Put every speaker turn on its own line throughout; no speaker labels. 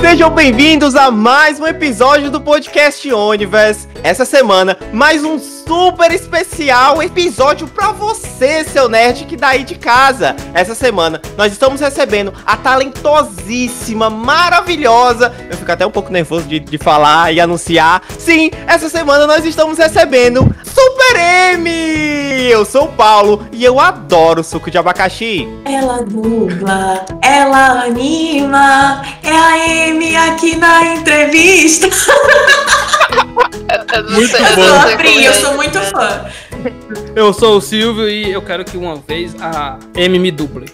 Sejam bem-vindos a mais um episódio do podcast Universe. Essa semana, mais um super especial episódio para você, seu nerd que daí de casa. Essa semana nós estamos recebendo a talentosíssima, maravilhosa. Eu fico até um pouco nervoso de, de falar e anunciar. Sim, essa semana nós estamos recebendo Super M! Eu sou o Paulo e eu adoro suco de abacaxi.
Ela dubla, ela anima, é a M aqui na entrevista.
Muito
eu
bom.
sou a Pri, eu sou muito fã.
Eu sou o Silvio e eu quero que uma vez a M me duble.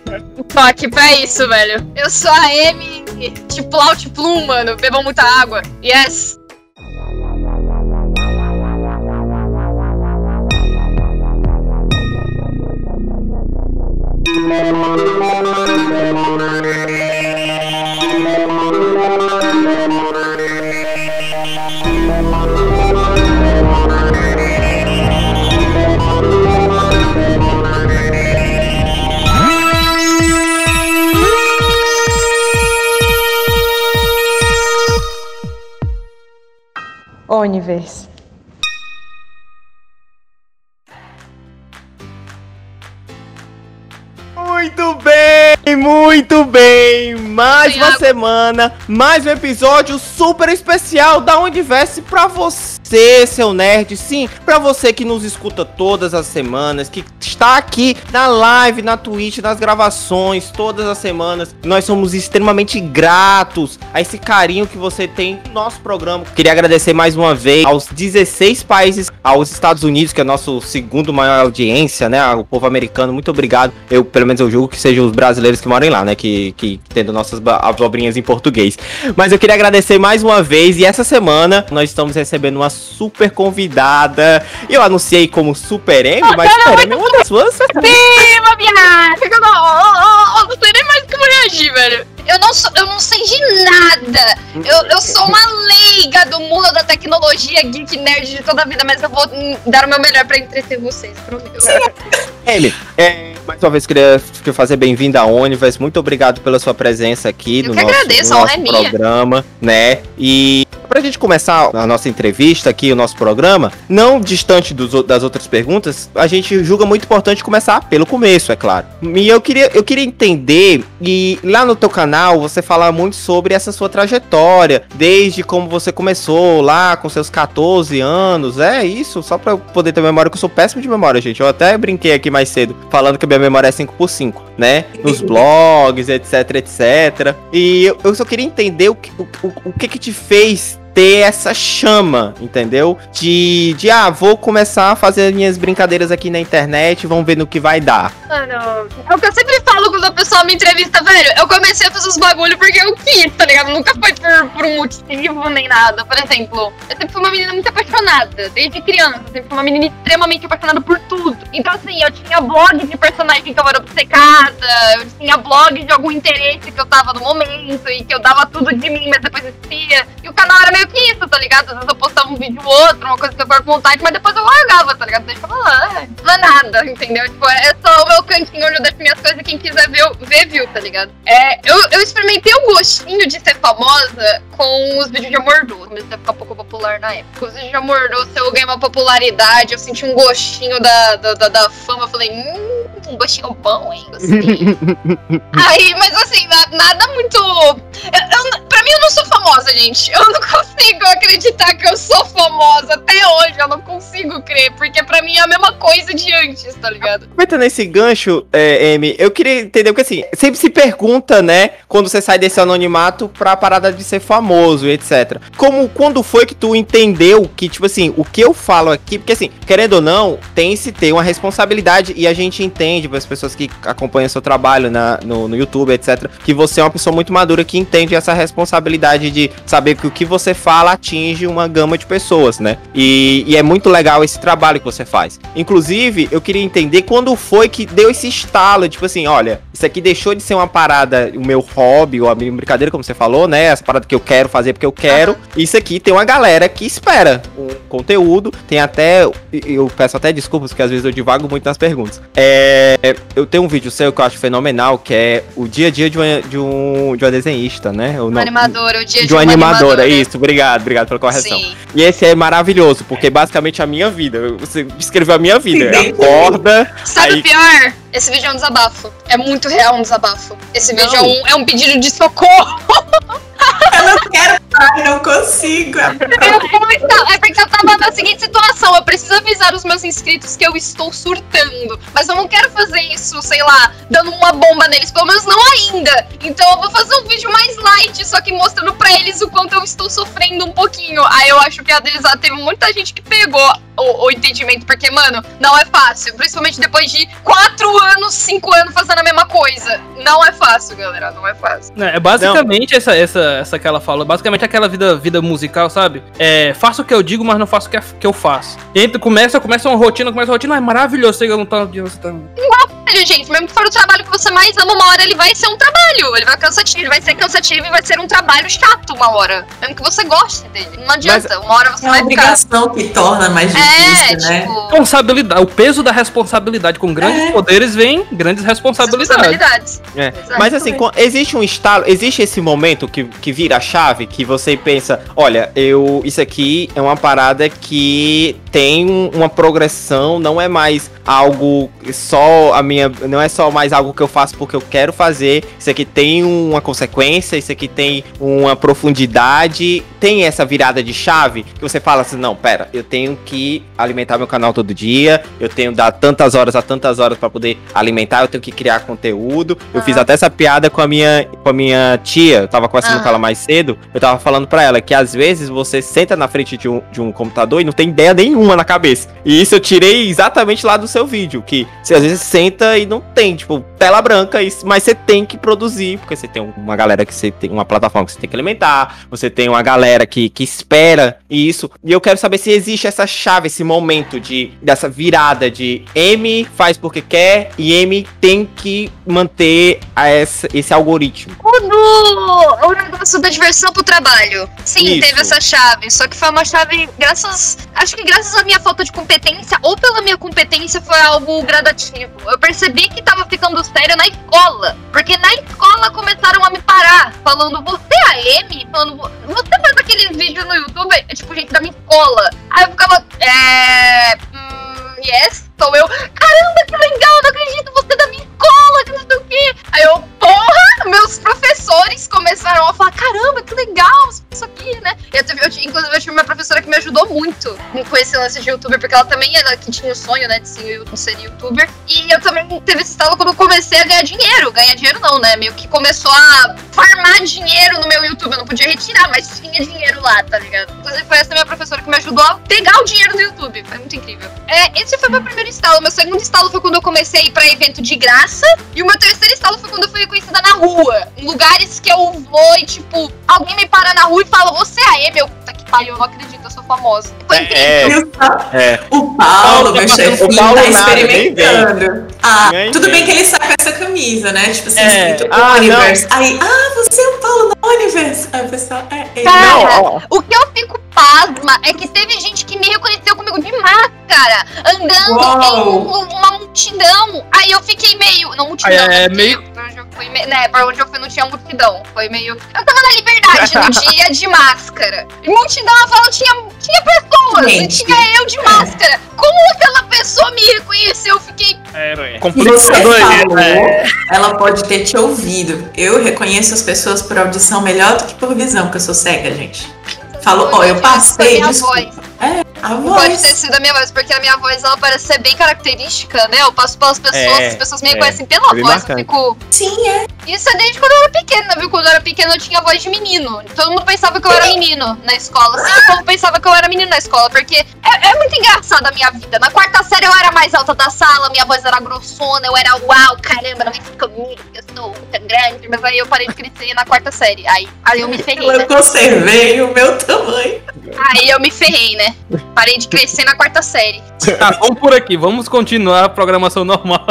Tô aqui pra isso, velho. Eu sou a M, tipo Out Plum, mano. Bebam muita água. Yes.
Universe.
Muito bem, muito bem. Mais uma semana, mais um episódio super especial da Universe pra você, seu nerd. Sim, pra você que nos escuta todas as semanas, que está aqui na live, na Twitch, nas gravações, todas as semanas. Nós somos extremamente gratos a esse carinho que você tem no nosso programa. Queria agradecer mais uma vez aos 16 países, aos Estados Unidos, que é nosso segundo maior audiência, né? O povo americano, muito obrigado. Eu, pelo menos, eu julgo que sejam os brasileiros que moram lá, né? Que, que tendo nossas abobrinhas em português. Mas eu queria agradecer mais uma vez. E essa semana nós estamos recebendo uma super convidada. Eu anunciei como Super M, mas Super M é uma das suas.
Sim, uma viagem. Eu não, não sei nem mais como reagir, velho. Eu não, sou, eu não sei de nada. Eu, eu sou uma leiga do mundo da tecnologia, geek nerd de toda a vida, mas eu vou dar o meu melhor pra entreter vocês, prometo.
M, é, mais uma vez queria te fazer bem-vinda à Universe. Muito obrigado pela sua presença aqui
Eu
no nosso,
agradeço,
no nosso
é
programa, né? E pra gente começar a nossa entrevista aqui, o nosso programa, não distante dos das outras perguntas, a gente julga muito importante começar pelo começo, é claro. E eu queria, eu queria entender, e lá no teu canal você fala muito sobre essa sua trajetória, desde como você começou lá com seus 14 anos, é isso? Só pra eu poder ter memória, que eu sou péssimo de memória, gente. Eu até brinquei aqui mais cedo, falando que a minha memória é 5x5, né? Nos blogs, etc, etc. E eu, eu só queria entender o que, o, o, o que que te fez ter essa chama, entendeu? De, de, ah, vou começar a fazer minhas brincadeiras aqui na internet, vamos ver no que vai dar.
Mano, é o que eu sempre falo quando a pessoa me entrevista, velho. Eu comecei a fazer os bagulho porque eu quis, tá ligado? Nunca foi por, por um motivo nem nada. Por exemplo, eu sempre fui uma menina muito apaixonada, desde criança. Eu sempre fui uma menina extremamente apaixonada por tudo. Então, assim, eu tinha blog de personagem que eu era obcecada, eu tinha blog de algum interesse que eu tava no momento e que eu dava tudo de mim, mas depois esquecia. E o canal era meio que isso, tá ligado? Às vezes eu postava um vídeo ou outro, uma coisa que eu tava com vontade, mas depois eu largava, tá ligado? Deixava lá, é, não é nada, entendeu? Tipo, é só o meu cantinho onde eu deixo minhas coisas e quem quiser ver, ver viu, tá ligado? É, eu, eu experimentei o gostinho de ser famosa com os vídeos de amor doce. Comecei a ficar um pouco popular na época. Os vídeos de amor doce, eu ganhei uma popularidade, eu senti um gostinho da, da, da, da fama. Eu falei, hum, um gostinho bom, hein? Gostei. Aí, mas assim, na- nada muito. Eu, eu, pra mim, eu não sou famosa, gente. Eu não consigo acreditar que eu sou famosa. Até hoje, eu não consigo crer. Porque pra mim é a mesma coisa de antes, tá ligado?
Aproveitando esse gancho, é, Amy, eu queria entender, porque assim, sempre se pergunta, né, quando você sai desse anonimato pra parada de ser famoso etc. Como, quando foi que tu entendeu que, tipo assim, o que eu falo aqui, porque assim, querendo ou não, tem se ter uma responsabilidade e a gente entende, para as pessoas que acompanham seu trabalho na, no, no YouTube, etc., que você é uma pessoa muito madura que entende essa responsabilidade de saber que o que você fala atinge uma gama de pessoas, né? E, e é muito legal esse trabalho que você faz. Inclusive, eu queria entender quando foi que deu esse estalo, tipo assim, olha, isso aqui deixou de ser uma parada, o meu hobby, ou a minha brincadeira, como você falou, né? Essa parada que eu quero fazer porque eu quero. Isso aqui tem uma galera que espera um conteúdo. Tem até. Eu peço até desculpas, porque às vezes eu divago muito nas perguntas. É, eu tenho um vídeo seu que eu acho fenomenal, que é o dia a dia de, uma, de, um, de uma desenhista, né? Eu não,
animadora, o dia
de uma animadora, isso, obrigado, obrigado pela correção.
Sim.
E esse é maravilhoso, porque basicamente a minha vida. Você descreveu a minha vida.
Sim.
Acorda,
Sabe
aí
o pior? Esse vídeo é um desabafo. É muito real um desabafo. Esse vídeo é um, é um pedido de socorro.
Eu não quero parar, não consigo.
Eu vou estar- É porque eu tava na seguinte situação. Eu preciso avisar os meus inscritos que eu estou surtando. Mas eu não quero fazer isso, sei lá, dando uma bomba neles. Pelo menos não ainda. Então eu vou fazer um vídeo mais light, só que mostrando pra eles o quanto eu estou sofrendo um pouquinho. Aí eu acho que a deles ah, teve muita gente que pegou o, o entendimento. Porque, mano, não é fácil. Principalmente depois de quatro anos, cinco anos fazendo a mesma coisa. Não é fácil, galera. Não é fácil.
É, é basicamente essa, essa, essa que ela fala, basicamente aquela vida, vida musical, sabe? É, faço o que eu digo, mas não faço o que, que eu faço. Entra, começa, começa uma rotina, começa uma rotina, ah, é maravilhoso, chega um tal dia você tá.
Olha, gente, mesmo que for o trabalho que você mais ama, uma hora ele vai ser um trabalho. Ele vai cansativo, ele vai ser cansativo e vai ser um trabalho chato uma hora. Mesmo que você goste dele. Não adianta, uma hora você
É uma
vai ficar.
obrigação que torna mais
É,
difícil, né?
tipo.
Responsabilidade, o peso da responsabilidade. Com grandes
É.
poderes vem grandes responsabilidades.
Responsabilidades.
É. Mas assim, existe um estalo, existe esse momento que, que vira a chave, que você pensa, olha, eu. Isso aqui é uma parada que tem um- uma progressão, não é mais algo só a minha. Não é só mais algo que eu faço porque eu quero fazer. Isso aqui tem uma consequência, isso aqui tem uma profundidade, tem essa virada de chave que você fala assim, não, pera, eu tenho que alimentar meu canal todo dia, eu tenho que dar tantas horas a tantas horas pra poder alimentar, eu tenho que criar conteúdo. Eu
Ah.
fiz até essa piada com a minha com a minha tia, eu tava conversando
Ah.
com ela mais cedo, eu tava falando pra ela que às vezes você senta na frente de um, de um computador e não tem ideia nenhuma na cabeça. E isso eu tirei exatamente lá do seu vídeo, que você às vezes senta e não tem, tipo, tela branca, mas você tem que produzir, porque você tem uma galera que você tem uma plataforma que você tem que alimentar, você tem uma galera que, que espera isso. E eu quero saber se existe essa chave, esse momento de dessa virada de M faz porque quer e M tem que manter essa, esse algoritmo.
Tudo! O negócio da diversão pro trabalho. Sim,
Isso.
teve essa chave. Só que foi uma chave, graças. Acho que graças à minha falta de competência, ou pela minha competência, foi algo gradativo. Eu percebi que tava ficando sério na escola. Porque na escola começaram a me parar, falando, você é a M? Falando, você faz aqueles vídeos no YouTube? É tipo, gente da minha escola. Aí eu ficava, é. Hum, yes, sou eu. Caramba, que legal, não acredito, você é da minha escola, que não sei o quê. Aí eu, porra, meus professores começaram a falar, caramba, que legal, isso aqui, né? Eu tive, eu, inclusive, eu tive uma professora que me ajudou muito com esse lance de youtuber, porque ela também era que tinha o sonho, né, de ser, youtuber. E eu também teve esse estalo quando eu comecei a ganhar dinheiro. Ganhar dinheiro não, né? Meio que começou a farmar dinheiro no meu YouTube. Eu não podia retirar, mas tinha dinheiro lá, tá ligado? Inclusive, foi essa minha professora que me ajudou a pegar o dinheiro no YouTube. Foi muito incrível. É, esse foi meu primeiro estalo. Meu segundo estalo foi quando eu comecei a ir pra evento de graça. E o meu terceiro estalo foi quando eu fui reconhecida na rua. Em lugares que eu vou e, tipo, alguém me para na rua e fala, você é a Amy? Eu, puta que pariu, eu não acredito, eu sou famosa. Foi
É,
incrível.
Só?
É.
O Paulo, meu
tá Paulo
tá
nada, nem
experimentando. Ah,
Nem
tudo
vem.
bem que ele está com essa camisa, né? Tipo assim,
É.
escrito
Ah,
Universe. Aí, ah, você é o Paulo da Universe. Aí o pessoal, é ele.
Cara,
Não.
O que eu fico pasma é que teve gente que me reconheceu comigo de máscara, andando
Uau.
em um- uma multidão. Aí eu fiquei meio. Não, multidão.
É
né,
meio-
né, pra onde eu fui não tinha multidão. Foi meio. Eu tava na liberdade no dia de máscara. E multidão eu falo, tinha, tinha pessoas.
Gente.
E tinha eu de máscara. Como aquela pessoa me reconheceu? Eu fiquei.
É, complicado
falou,
É.
ela pode ter te ouvido. Eu reconheço as pessoas por audição melhor do que por visão, porque eu sou cega, gente. Falou, ó, eu passei,
Minha voz.
A
Pode
voz.
ter sido a minha voz, porque a minha voz ela parece ser bem característica, né? Eu passo pelas pessoas,
É,
as pessoas me
é.
reconhecem pela
É
voz. Eu
marcante.
fico.
Sim, é.
Isso é desde quando eu era pequena, viu? Quando eu era pequena eu tinha voz de menino. Todo mundo pensava que eu era menino na escola. Sim, o povo pensava que eu era menino na escola, porque é, é muito engraçada a minha vida. Na quarta série eu era mais alta da sala, minha voz era grossona, eu era uau, caramba, não vem comigo, eu sou muito grande. Mas aí eu parei de crescer na quarta série. Aí, aí eu me ferrei,
Eu
né?
conservei o meu tamanho.
Aí eu me ferrei, né? Parei de crescer na quarta série.
Tá, vamos por aqui, vamos continuar a programação normal.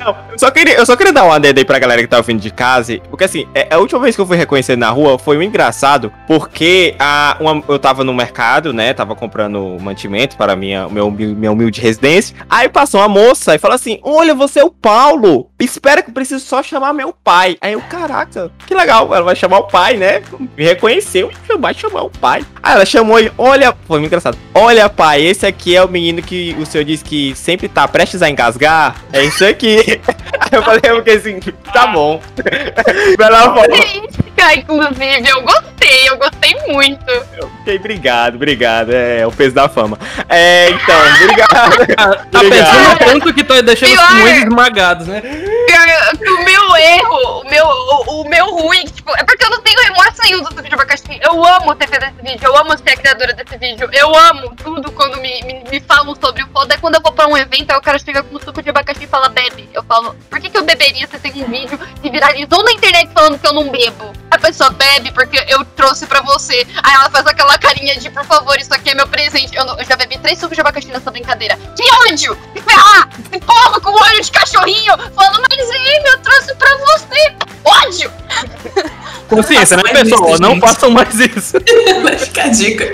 Não, eu só queria, eu só queria dar uma adenda aí pra galera que tá ouvindo de casa, porque assim, é, a última vez que eu fui reconhecer na rua foi um engraçado, porque a, uma- eu tava no mercado, né, tava comprando mantimento para minha, meu, minha humilde residência, aí passou uma moça e falou assim, olha, você é o Paulo, espera que eu preciso só chamar meu pai. Aí eu, caraca, que legal, ela vai chamar o pai, né, me reconheceu e vai chamar o pai. Aí ela chamou ele, olha, foi muito engraçado, olha pai, esse aqui é o menino que o senhor disse que sempre tá prestes a engasgar, é isso aqui. Aí eu falei, eu fiquei assim, tá bom. Bela forma.
Crítica, inclusive, eu gostei, eu gostei muito.
Ok, obrigado, obrigado. É, o peso da fama. É, então, obrigado.
Tá,
Obrigado.
pensando tanto que tá deixando os pulmões esmagados, né?
Pior que O meu erro, o meu, o, o meu ruim, tipo, é porque eu não tenho remorso nenhum do de abacaxi. Eu amo ter feito esse vídeo, eu amo ser a criadora desse vídeo. Eu amo tudo quando me, me, me falam sobre o foda. É quando eu vou pra um evento, aí o cara chega com suco de abacaxi e fala, bebe. Eu falo, por que, que eu beberia se tem um vídeo que viralizou na internet falando que eu não bebo? A pessoa bebe porque eu trouxe pra você. Aí ela faz aquela carinha de, por favor, isso aqui é meu presente. Eu, não- eu já bebi três sucos de abacaxi nessa brincadeira. Que ódio! Se ferrar! Se porra com olho de cachorrinho! Falando, mas Amy, eu trouxe pra você! Ódio!
Consciência, né, pessoal?
isso,
Não façam mais isso.
Vai ficar a dica.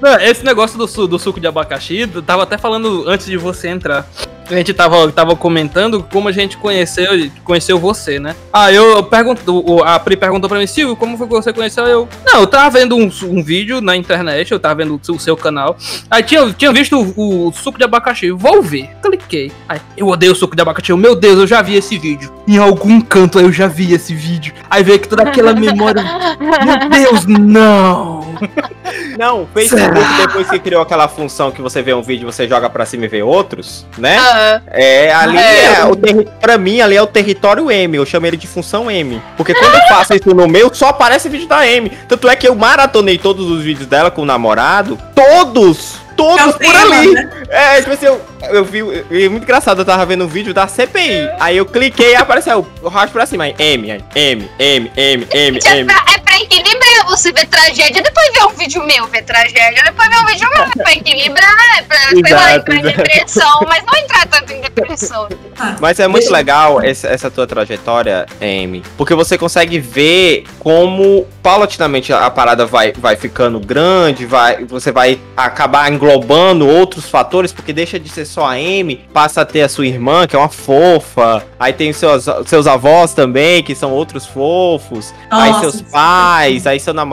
Não, Esse negócio do, su- do suco de abacaxi, eu tava até falando antes de você entrar. A gente tava, tava comentando como a gente conheceu, conheceu você, né? Ah, eu pergunto, a Pri perguntou pra mim, Silvio, como foi que você conheceu eu? Não, eu tava vendo um, um vídeo na internet, eu tava vendo o seu canal. Aí tinha, tinha visto o, o suco de abacaxi, vou ver. Cliquei. Aí, eu odeio suco de abacaxi. Eu, Meu Deus, eu já vi esse vídeo. Em algum canto eu já vi esse vídeo. Aí veio que toda aquela memória. Meu Deus, não!
Não, Facebook, depois que criou aquela função que você vê um vídeo, você joga pra cima e vê outros, né?
Ah,
É, ali
É.
é, o terri... pra mim, ali é o território M. Eu chamo ele de função M. Porque quando eu faço isso no meu, só aparece vídeo da M. Tanto é que eu maratonei todos os vídeos dela com o namorado. Todos!
É
Todos
o
por
tema,
ali!
né?
É, tipo assim, eu, eu vi. É muito engraçado, eu tava vendo um vídeo da CPI. Aí eu cliquei e apareceu o racho pra cima. Aí, M, aí, M, M, M, M,
é,
M.
é você ver tragédia, depois ver um vídeo meu, ver tragédia, depois ver um vídeo meu, pra equilibrar, é pra, sei lá,
Exato,
entrar em
exato.
depressão, mas não entrar tanto em depressão.
Mas é muito legal essa, essa tua trajetória, Amy, porque você consegue ver como paulatinamente a, parada vai, vai ficando grande, vai, você vai acabar englobando outros fatores, porque deixa de ser só a Amy, passa a ter a sua irmã, que é uma fofa, aí tem os seus, seus avós também, que são outros fofos, aí
Nossa,
seus
sim.
pais, aí seu namorado,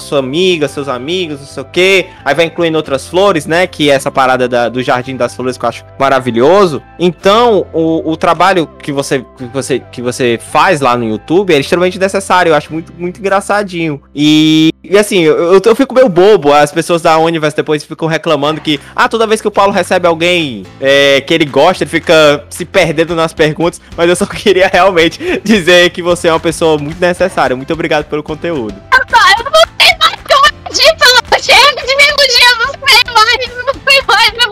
sua amiga, seus amigos, não sei o quê, aí vai incluindo outras flores, né, que é essa parada da- do Jardim das Flores que eu acho maravilhoso. Então, o, o trabalho que você, que, você, que você faz lá no YouTube é extremamente necessário, eu acho muito, muito engraçadinho. E, e assim, eu, eu, eu fico meio bobo, as pessoas da Universe depois ficam reclamando que, ah, toda vez que o Paulo recebe alguém é, que ele gosta, ele fica se perdendo nas perguntas, mas eu só queria realmente dizer que você é uma pessoa muito necessária. Muito obrigado pelo conteúdo.
Tipo, chega de me iludir, eu não sei mais, eu não sei mais, meu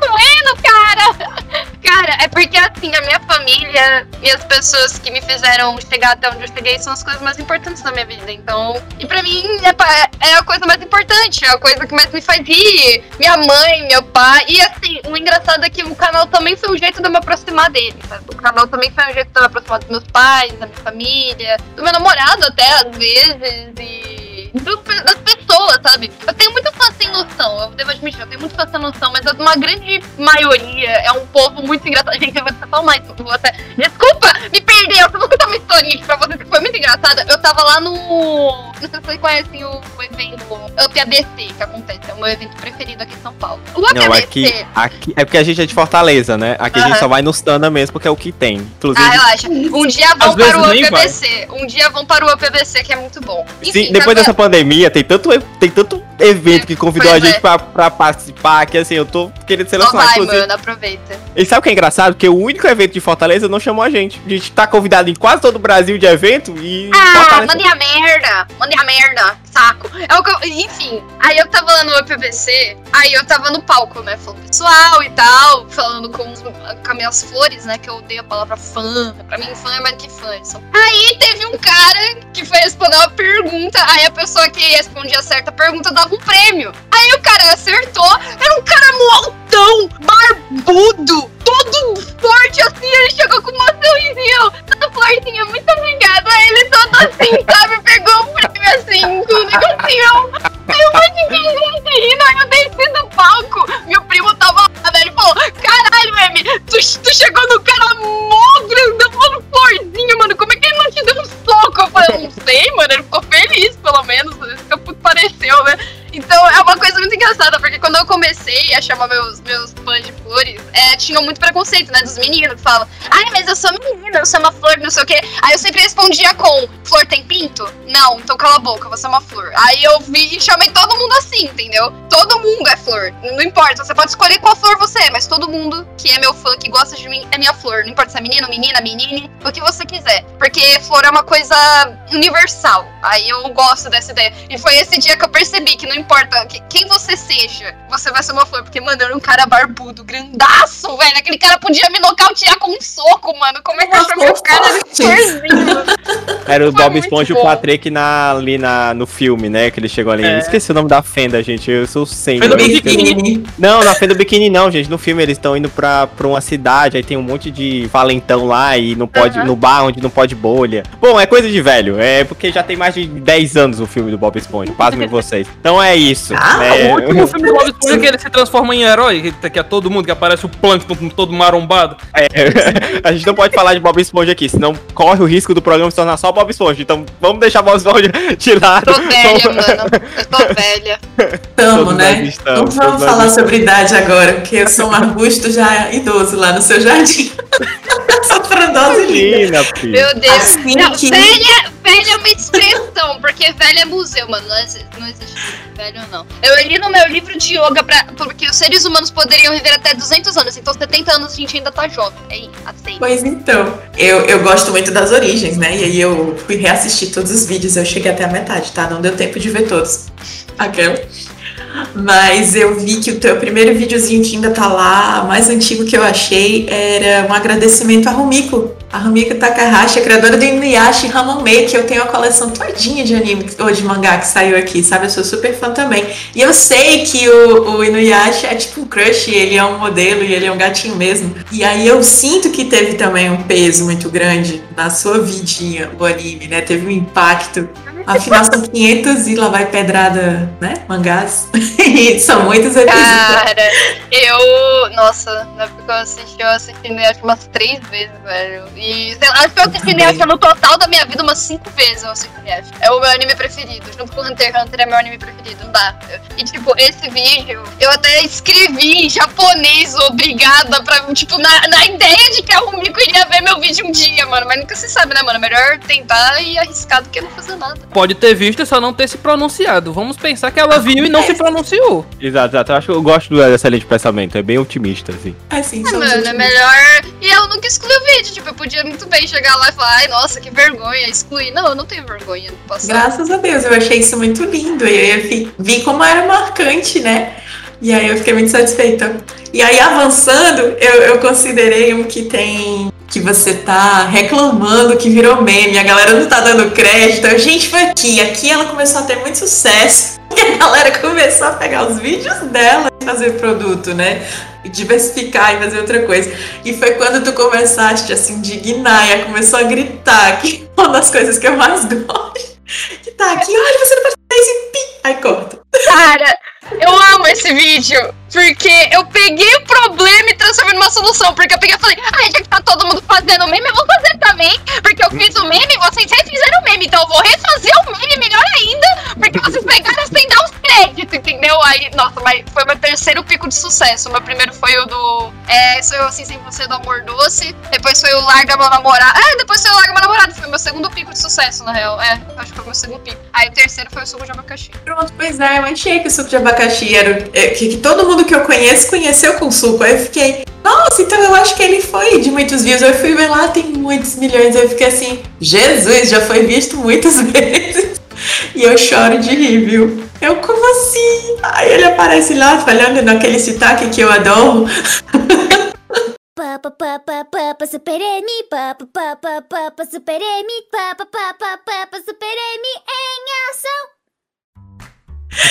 doendo, cara. Cara, é porque assim, a minha família e as pessoas que me fizeram chegar até onde eu cheguei são as coisas mais importantes da minha vida. Então, e pra mim é, é a coisa mais importante, é a coisa que mais me faz rir. Minha mãe, meu pai. E assim, o engraçado é que o canal também foi um jeito de eu me aproximar dele, sabe? O canal também foi um jeito de eu me aproximar dos meus pais, da minha família, do meu namorado até às vezes, e das pessoas, sabe? Eu tenho muito fã sem noção, eu devo admitir, eu tenho muito fã sem noção, mas uma grande maioria é um povo muito engraçado. Gente, eu vou te falar mais, eu vou até... Desculpa, me perdeu, eu vou contar uma historinha aqui pra vocês que foi muito engraçada. Eu tava lá no... Não sei se vocês conhecem o, o evento Up ABC que acontece, é o meu evento preferido aqui em São Paulo. O Up
Não,
ABC...
aqui, aqui. É porque a gente é de Fortaleza, né? Aqui a gente só vai nos Tana mesmo, porque é o que tem. Inclusive,
Ah, relaxa. Um dia vão para o
vai.
UPBC. Um dia vão para o UPBC, que é muito bom.
Sim,
Enfim,
depois
tá-
dessa pandemia, tem tanto, tem tanto evento que convidou
Pois
a gente
é.
pra, pra participar, que assim, eu tô querendo selecionar.
vai,
inclusive.
mano, aproveita.
E sabe o que é engraçado? Que o único evento de Fortaleza não chamou a gente. A gente tá convidado em quase todo o Brasil de evento e.
Ah,
Fortaleza-
mandei a merda! Mandei a merda! Saco! É o que eu- enfim, aí eu tava lá no UPBC, aí eu tava no palco, né? Falando pessoal e tal, falando com, com as minhas flores, né? Que eu odeio a palavra fã. Pra mim, fã é mais que fã. são- Aí teve um cara que foi responder uma pergunta, aí a pessoa que respondia certa pergunta dava um prêmio. Aí o cara acertou, era um cara altão, barbudo, todo forte assim, ele chegou com uma sorrisinho, todo florzinha, muito obrigada. Aí ele todo tá assim, sabe, pegou o prêmio assim, do negocinho. Tipo aí um assim, monte de gente rindo, aí eu desci do palco, meu primo tava lá, né? ele falou, caralho, M, tu, tu chegou no cara mó grandão, mano, florzinho, mano, como é que ele não te deu um soco? Eu falei, não sei, mano, ele ficou feliz, pelo menos, isso que pareceu, né? Então é uma coisa muito engraçada, porque quando eu comecei a chamar meus, meus fãs de flores, é, tinham muito preconceito, né? Dos meninos que falam, ai, mas eu sou menina, eu sou uma flor, não sei o quê. Aí eu sempre respondia com, flor tem pinto? Não, então cala a boca, você é uma flor. Aí eu vi e chamei todo mundo assim, entendeu? Todo mundo é flor. Não importa, você pode escolher qual flor você é, mas todo mundo que é meu fã, que gosta de mim, é minha flor. Não importa se é menino, menina, menine, o que você quiser. Porque flor é uma coisa universal. Aí eu gosto dessa ideia. E foi esse dia que eu percebi que não importa quem você seja, você vai ser uma flor. Porque, mano, era um cara barbudo, grandaço, velho. Aquele cara podia me nocautear com um soco, mano. Como é que eu chamei o cara de florzinho?
Era o Bob Esponja e o Patrick na, ali na, no filme, né? Que ele chegou ali. É. Esqueci o nome da fenda, gente. Eu sou sem. Fenda
do biquíni.
Não, na fenda do biquíni não, gente. No filme eles estão indo pra, pra uma cidade, aí tem um monte de valentão lá e não pode. Uhum. No bar onde não pode bolha. Bom, é coisa de velho. É porque já tem mais de 10 anos o filme do Bob Esponja. Pasmem vocês. Então é isso.
Ah, é... o último filme do Bob Esponja é que ele se transforma em herói, que é todo mundo, que aparece o Plankton todo marombado.
É, a gente não pode falar de Bob Esponja aqui, senão corre o risco do programa se tornar só Bob Esponja. Então vamos deixar Bob Esponja de lado.
Tô velha, mano. Eu tô velha.
Tamo, né? Estamos, não vamos falar sobre idade agora, porque eu sou um arbusto já idoso lá no seu jardim. E.
Meu Deus. Assim não, que... velha, velha é uma expressão, porque velha é museu, mano. Não existe, não existe velho, não. Eu li no meu livro de yoga pra, porque os seres humanos poderiam viver até 200 anos, então 70 anos a gente ainda tá jovem. É aí, aceita.
Pois então, eu, eu gosto muito das origens, né? E aí eu fui reassistir todos os vídeos, eu cheguei até a metade, tá? Não deu tempo de ver todos. Aquela. Mas eu vi que o teu primeiro videozinho que ainda tá lá, mais antigo que eu achei, era um agradecimento a Rumiko. A Rumiko Takahashi, a criadora do Inuyasha Ramamei, que eu tenho a coleção todinha de anime ou de mangá que saiu aqui, sabe? Eu sou super fã também. E eu sei que o, o Inuyasha é tipo um crush, ele é um modelo e ele é um gatinho mesmo. E aí eu sinto que teve também um peso muito grande na sua vidinha, o anime, né? Teve um impacto Afinal, são 500 e lá vai pedrada, né? Mangás. e são muitos episódios.
Cara, eu. Nossa, na época eu assisti, eu assisti acho umas três vezes, velho. E sei lá, acho que eu assisti no total da minha vida umas cinco vezes eu assisti. É o meu anime preferido. Junto com Hunter x Hunter é meu anime preferido. Não dá. E tipo, esse vídeo, eu até escrevi em japonês, obrigada, pra, tipo, na, na ideia de que a Rumiko iria ver meu vídeo um dia, mano. Mas nunca se sabe, né, mano? Melhor tentar e arriscar do que não fazer nada
pode ter visto e só não ter se pronunciado. Vamos pensar que ela viu e não se pronunciou.
Exato, exato. Eu acho que eu gosto dessa linha de pensamento. É bem otimista, assim.
Assim, ah, mano, é melhor. E eu nunca excluí o vídeo. Tipo, eu podia muito bem chegar lá e falar, ai, nossa, que vergonha, excluir. Não, eu não tenho vergonha de passar.
Graças a Deus, eu achei isso muito lindo. E eu vi como era marcante, né? E aí eu fiquei muito satisfeita. E aí, avançando, eu, eu considerei um que tem que você tá reclamando que virou meme, a galera não tá dando crédito. A gente foi aqui, aqui ela começou a ter muito sucesso. A galera começou a pegar os vídeos dela e fazer produto, né? E diversificar e fazer outra coisa. E foi quando tu começaste a se indignar e começou a gritar que uma das coisas que eu mais gosto. Que tá aqui, olha, você não pode isso, pim! Aí corta.
Cara, eu amo esse vídeo. Porque eu peguei o problema transformei numa solução. Porque eu peguei e falei, ah, já que tá todo mundo fazendo meme, eu vou fazer também. Porque eu fiz o meme, vocês já fizeram o meme. Então eu vou refazer o meme melhor ainda. Porque vocês pegaram sem dar os créditos, entendeu? Aí, nossa, mas foi meu terceiro pico de sucesso. Meu primeiro foi o do. É, sou eu assim sem você do amor doce. Depois foi o Larga Meu Namorado. Ah, depois foi o Larga Meu Namorado. Foi meu segundo pico de sucesso, na real. É, acho que foi meu segundo pico. Aí o terceiro foi o suco de abacaxi.
Pronto, pois é, eu achei que o suco de abacaxi era. É, que, que todo mundo que eu conheço conheceu com suco. Aí eu fiquei, nossa, então eu acho que ele foi de muitos views. Eu fui ver lá, tem muitos milhões. Eu fiquei assim, Jesus, já foi visto muitas vezes. E eu choro de rir, viu? Eu, como assim? Aí ele aparece lá falando naquele sotaque que eu adoro. Papa papa papa super M, papa papa papa super M, papa papa papa super M em ação.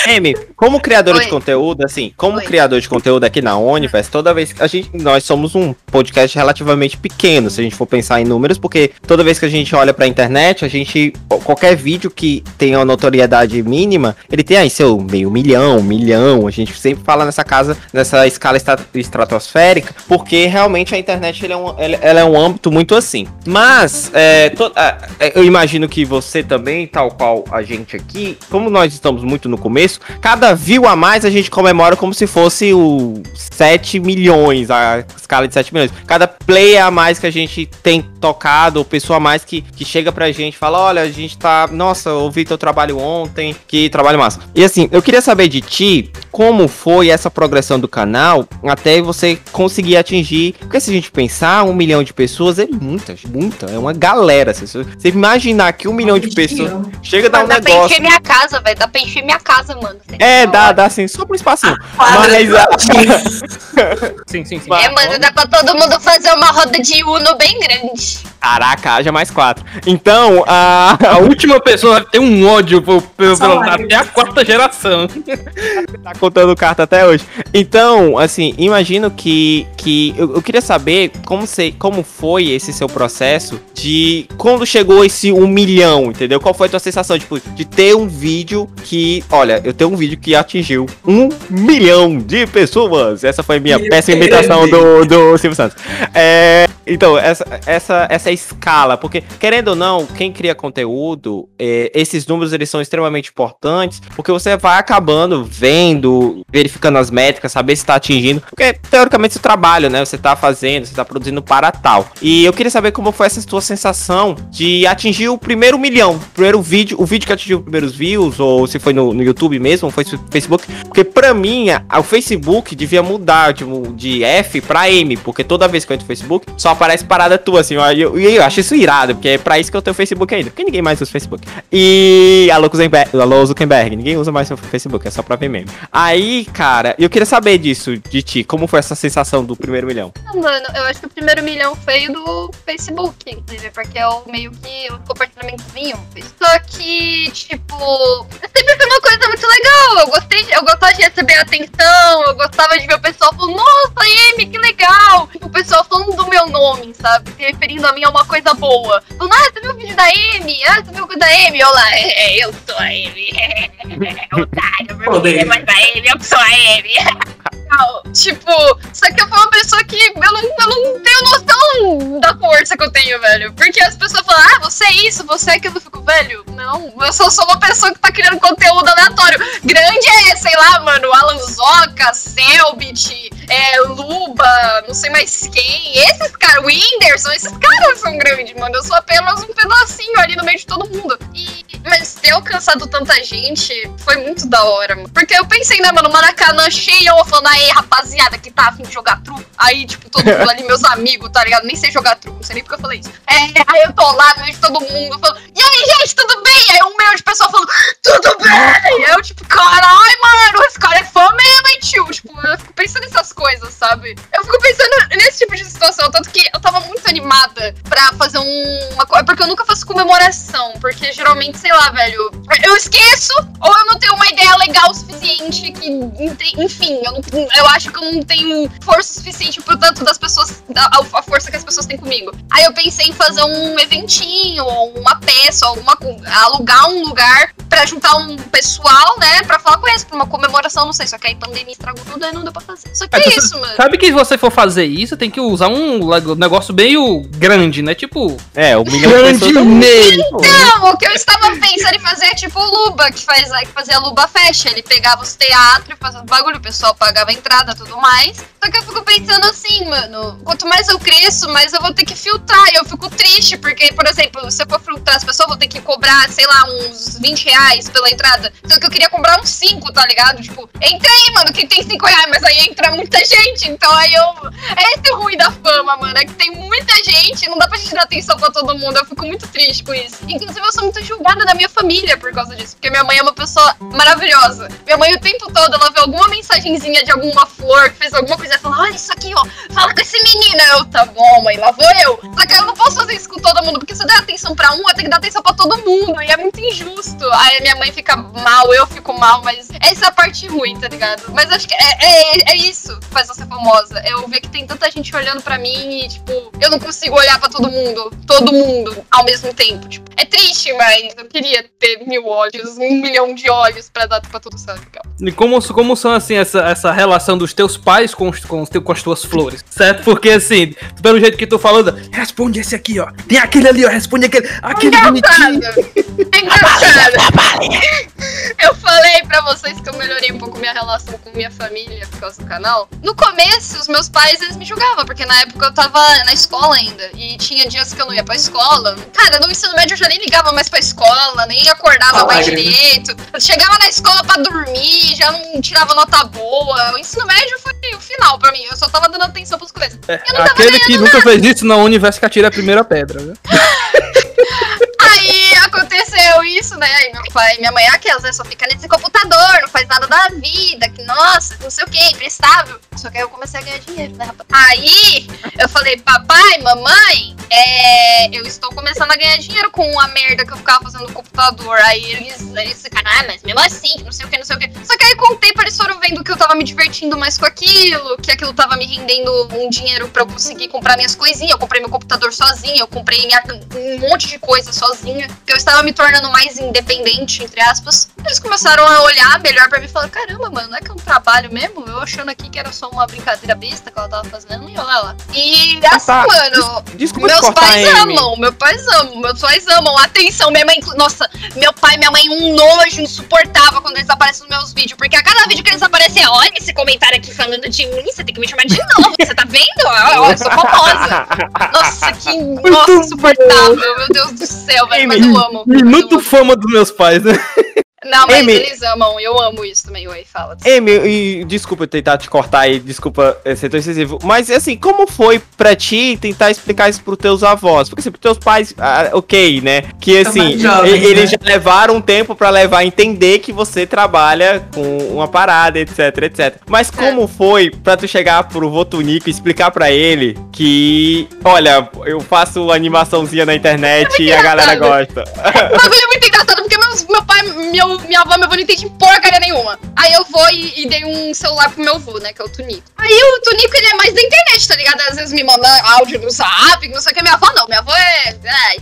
Amy, como criador
Oi.
de conteúdo, assim, como
Oi.
criador de conteúdo aqui na Universe, toda vez que a gente, nós somos um podcast relativamente pequeno, se a gente for pensar em números, porque toda vez que a gente olha pra internet, a gente, qualquer vídeo que tenha uma notoriedade mínima, ele tem aí seu meio milhão, um milhão, a gente sempre fala nessa casa, nessa escala estratosférica, porque realmente a internet é, um, ela, é um âmbito muito assim. Mas, é, to- ah, é, eu imagino que você também, tal qual a gente aqui, como nós estamos muito no começo, cada view a mais a gente comemora como se fosse o 7 milhões, a escala de 7 milhões. Cada play a mais que a gente tem tocado, ou pessoa a mais que, que chega pra gente e fala: olha, a gente tá. Nossa, eu ouvi teu trabalho ontem, que trabalho massa. E assim, eu queria saber de ti como foi essa progressão do canal até você conseguir atingir. Porque se a gente pensar, um milhão de pessoas é muita, muita, é uma galera. Se você imaginar que um milhão de pessoas chega a dar um
Mas dá pra
negócio.
encher minha casa, velho. Dá pra encher minha casa, mano.
É, dá, dá assim, só por espacinho.
Quadra
Mas a-
Sim, sim, sim.
É, mano, dá pra todo mundo fazer uma roda de Uno bem grande.
Caraca, haja mais quatro. Então, a.
A última pessoa vai ter um ódio pelo-
ódio.
até a quarta geração.
tá contando carta até hoje. Então, assim, imagino que. que eu, eu queria saber como, sei, como foi esse seu processo de quando chegou esse um milhão, entendeu? Qual foi a tua sensação, tipo, de ter um vídeo que. Olha, eu tenho um vídeo que atingiu um milhão de pessoas. Essa foi minha péssima imitação do, do Silvio Santos. É, então, essa, essa, essa escala, porque, querendo ou não, quem cria conteúdo, é, esses números eles são extremamente importantes, porque você vai acabando vendo, verificando as métricas, saber se tá atingindo, porque teoricamente é seu trabalho, né? Você tá fazendo, você tá produzindo para tal. E eu queria saber como foi essa tua sensação de atingir o primeiro milhão, o primeiro vídeo, o vídeo que atingiu os primeiros views, ou se foi no, no YouTube mesmo, ou foi no Facebook, porque pra mim, o Facebook devia mudar tipo, de F pra M, porque toda vez que eu entro no Facebook, só aparece parada tua, assim, e eu, e eu acho isso irado, porque é pra isso que eu tenho Facebook ainda, porque ninguém mais usa Facebook. E alô Zuckerberg, alô Zuckerberg, ninguém usa mais o Facebook, é só pra ver meme. Aí, cara, eu queria saber disso de ti, como foi essa sensação do primeiro milhão?
Ah, Mano, eu acho que o primeiro milhão foi o do Facebook, inclusive, porque é o meio que o compartilhamentozinho. Só que, tipo, sempre foi uma coisa muito legal. Eu gostei, eu gostava de receber atenção, eu gostava de ver o pessoal falando, nossa, Amy, que legal! O pessoal falando do meu nome, sabe? Se referindo a mim a uma coisa boa. Falando, ah, você viu o vídeo da Amy? Ah, você viu o vídeo da Amy? Eu lá, é, eu sou a Amy. Otário, meu é mais a Amy, eu sou a Amy. Tipo, só que eu fui uma pessoa que eu não, eu não tenho noção da força que eu tenho, velho. Porque as pessoas falam, ah, você é isso, você é aquilo. Eu fico, velho, não, eu só sou uma pessoa que tá criando conteúdo aleatório. Grande é, sei lá, mano, Alan Zoca, Selbit, é, Luba, não sei mais quem. Esses caras, Whindersson, esses caras são grandes, mano. Eu sou apenas um pedacinho ali no meio de todo mundo. E, mas ter alcançado tanta gente foi muito da hora, mano. Porque eu pensei, né, mano, Maracanã cheio, eu falando, aí, rapaziada, que tá afim de jogar truco. Aí, tipo, todo mundo ali, meus amigos, tá ligado? Nem sei jogar truco, não sei nem porque eu falei isso. É, aí eu tô lá no meio de todo mundo, falando, e aí, gente, tudo bem? Aí um milhão de pessoas falando, tudo bem? Aí eu, tipo, caralho, mano, esse cara é fã mesmo, hein, tio? Tipo, eu fico pensando nessas coisas, sabe? Eu fico pensando nesse tipo de situação, tanto que eu tava muito animada pra fazer um, uma coisa, porque eu nunca faço comemoração, porque geralmente, sei lá, velho, eu esqueço, ou eu não tenho uma ideia legal o suficiente que, enfim, eu, não, eu acho que eu não tenho força suficiente pro tanto das pessoas, da, a, a força que as pessoas têm comigo. Aí eu pensei em fazer um eventinho, ou uma peça, alguma alugar um lugar pra juntar um pessoal, né, pra falar com eles, pra uma comemoração, não sei, só que aí pandemia estragou tudo, aí não deu pra fazer. Só que
É,
é isso, mano.
Sabe que se você for fazer isso, tem que usar um negócio meio grande, né? Tipo,
É, um milhão de
grande
pessoas.
mesmo.
Não, o que eu estava pensando em fazer é tipo o Luba, que, faz, que fazia a Luba Fest. Ele pegava os teatros, fazia bagulho, o pessoal pagava a entrada e tudo mais. Só que eu fico pensando assim, mano, quanto mais eu cresço, mais eu vou ter que filtrar. E eu fico triste, porque, por exemplo, se eu for filtrar as pessoas, eu vou ter que cobrar, sei lá, uns 20 reais pela entrada. Só que eu queria cobrar uns 5, tá ligado? Tipo, entra aí, mano, que tem 5 reais, mas aí entra muita gente. Então aí eu. É o ruim da fama, mano. É que tem muita gente, não dá pra gente dar atenção pra todo mundo. Eu fico muito triste com isso. Inclusive, eu sou muito julgada da minha família por causa disso. Porque minha mãe é uma pessoa maravilhosa. Minha mãe, o tempo todo, ela vê alguma mensagenzinha de alguma flor que fez alguma coisa. Fala: Olha isso aqui, ó. Fala com esse menino. Eu, tá bom, mãe, lá vou eu. Só que eu não posso fazer isso com todo mundo. Porque se eu der atenção pra um, eu tenho que dar atenção pra todo mundo. E é muito injusto. Aí minha mãe fica mal, eu fico mal, mas essa é a parte ruim, tá ligado? Mas acho que é, é, é isso que faz ser famosa. Eu ver que tem tanta gente olhando pra mim e, tipo, eu não consigo olhar pra todo mundo, todo mundo, ao mesmo tempo. Tipo, é triste, mas eu queria ter mil olhos, um milhão de olhos pra dar pra sabe? Legal.
E como, como são, assim, essa, essa relação dos teus pais com, os- com, os teu- com as tuas flores, certo? Porque, assim, pelo jeito que tu falando, responde esse aqui, ó. Tem aquele ali, ó, responde aquele, aquele bonitinho.
É engraçado. Eu falei pra vocês que eu melhorei um pouco minha relação com minha família por causa do canal. No começo, os meus pais, eles me julgavam, porque na época eu tava na escola ainda. E tinha dias que eu não ia pra escola. Cara, no ensino médio eu já nem ligava mais pra escola, nem acordava mais direito. Eu chegava na escola pra dormir, já não tirava nota boa. Ensino médio foi o final pra mim. Eu só tava dando atenção pros não tava
Aquele que nunca fez isso na universo que atira a primeira pedra, né?
Aconteceu isso, né? Aí meu pai e minha mãe, aquelas, né? Só fica nesse computador, não faz nada da vida, que nossa, não sei o que, imprestável. Só que aí eu comecei a ganhar dinheiro, né, rapaz? Aí eu falei, papai, mamãe, é, eu estou começando a ganhar dinheiro com a merda que eu ficava fazendo no computador. Aí eles, eles ficaram, ah, mas mesmo assim, não sei o que, não sei o que. Só que aí o tempo eles foram vendo que eu tava me divertindo mais com aquilo, que aquilo tava me rendendo um dinheiro pra eu conseguir comprar minhas coisinhas. Eu comprei meu computador sozinha, eu comprei minha- um monte de coisa sozinha, que eu estava me tornando mais independente, entre aspas. Eles começaram a olhar melhor pra mim e falaram: caramba, mano, não é que é um trabalho mesmo? Eu achando aqui que era só uma brincadeira besta que ela tava fazendo, e olha lá. E assim,
tá.
mano,
Desculpa te
meus pais amam, meus pais amam, meus pais amam. Atenção, minha mãe. Nossa, meu pai e minha mãe, um nojo insuportável quando eles aparecem nos meus vídeos. Porque a cada vídeo que eles aparecem, olha esse comentário aqui falando de mim, você tem que me chamar de novo. Você tá vendo? Ó, eu sou famosa. Nossa, que nossa, insuportável. Meu Deus do céu, velho. Mas eu amo. eu
Muito fama dos meus pais, né?
Não, mas
Amy.
eles amam. Eu amo isso também. Oi, fala.
Amy, e desculpa eu tentar te cortar aí, desculpa eh, ser tão excessivo, mas assim, como foi pra ti tentar explicar isso pros teus avós? Porque assim, pros teus pais, ah, ok, né? Que assim,
mais jovens,
e- eles
né?
já levaram um tempo pra levar a entender que você trabalha com uma parada, etc, etc. Mas como foi pra tu chegar pro Votunico e explicar pra ele que, olha, eu faço animaçãozinha na internet e a galera gosta?
O bagulho é muito engraçado porque meus, meu pai, meu, minha avó e meu avô não entendem porcaria nenhuma. Aí eu vou e, e dei um celular pro meu avô, né? Que é o Tunico. Aí o Tunico, ele é mais da internet, tá ligado? Às vezes me manda áudio no zap, não sei o que. Minha avó não, minha avó é. Ai.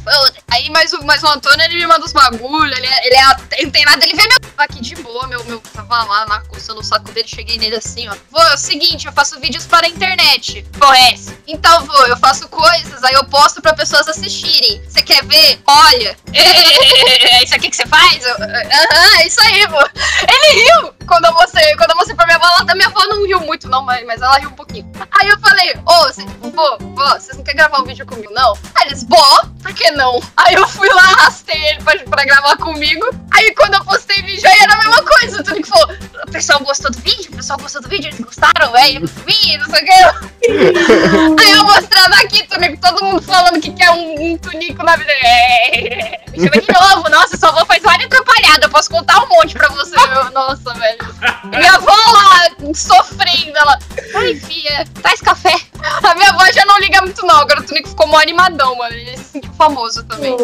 Aí, mas o, mas o Antônio, ele me manda os bagulho, ele é. Ele, é, nada, ele vê meu. Aqui de boa, meu, meu. Tava lá, na coçando o saco dele, cheguei nele assim, ó. Vô, é o seguinte, eu faço vídeos para a internet. Porra, é essa? Então, vô, eu faço coisas, aí eu posto pra pessoas assistirem. Você quer ver? Olha. É isso aqui que você faz? Aham, é isso aí, vô. Ele riu quando eu mostrei, quando eu mostrei pra minha avó. Ela, minha avó não riu muito, não, mas, mas ela riu um pouquinho. Aí eu falei, ô, cê- vô, vô, vocês não querem gravar um vídeo comigo, não? Aí eles, bó, por que não? Aí eu fui lá, arrastei ele pra, pra gravar comigo. Aí quando eu postei vídeo, aí era a mesma coisa. Tudo que falou, o pessoal gostou do vídeo? O pessoal gostou do vídeo? Eles gostaram, velho? Ih, não sei o que. Aí eu mostrando aqui, Tunico, todo mundo falando que quer um, um Tunico na vida. É, me chama de novo. Nossa, sua avó faz várias atrapalhadas. Eu posso contar um monte pra você. meu. Nossa, velho. Minha avó lá, sofrendo, ela. Ai, filha, traz café. A minha avó já não liga muito, não. Agora o Tunico ficou mó animadão, mano. Ele se sentiu famoso também.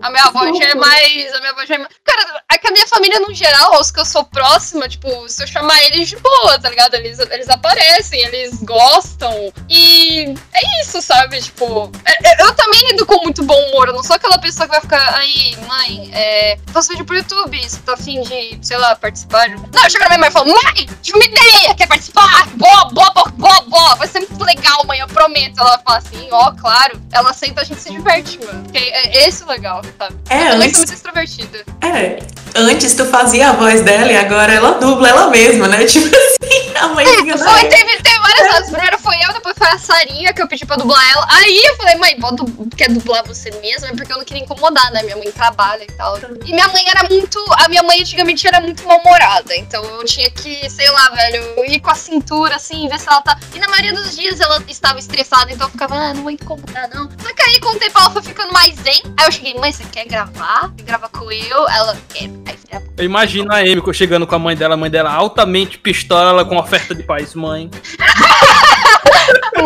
A minha avó já é mais. A minha avó já é mais. Cara, é que a minha família, no geral, os que eu sou próxima, tipo, se eu chamar eles de boa, tá ligado? Eles, eles aparecem, eles gostam. E é isso, sabe? Tipo, é- é- eu também lido com muito bom humor. Eu não sou aquela pessoa que vai ficar aí, mãe, é. Faço vídeo pro YouTube, você tá afim de, sei lá, participar? Não, eu chego na minha mãe e falo, mãe, tive uma ideia, quer participar? Boa, boa, boa, boa, boa. Vai ser muito legal, mãe, eu prometo. Ela fala assim, ó, claro. Ela senta, a gente se diverte, mano. Porque é esse o legal, sabe?
É,
eu também
antes-
sou muito extrovertida.
É, antes tu fazia a voz dela e agora ela dubla ela mesma, né? Tipo assim, a mãezinha da
Foi,
Amy.
teve, teve várias vezes. Primeiro foi eu, depois foi a Sarinha que eu pedi pra dublar ela. Aí eu falei, mãe, bota, quer dublar você mesma? É porque eu não queria incomodar, né? Minha mãe trabalha e tal. E minha mãe era muito. A minha mãe antigamente era muito mal-humorada. Então eu tinha que, sei lá, velho, ir com a cintura assim, ver se ela tá. E na maioria dos dias ela estava estressada, então eu ficava, ah, não vou incomodar, não. Só que aí com o tempo ela foi ficando mais zen. Aí eu cheguei, mãe, você quer gravar? Quer gravar com eu? Ela, quero. Aí Eu
imagino a Amy chegando com a mãe dela, a mãe dela altamente pistola, ela com oferta de paz, mãe.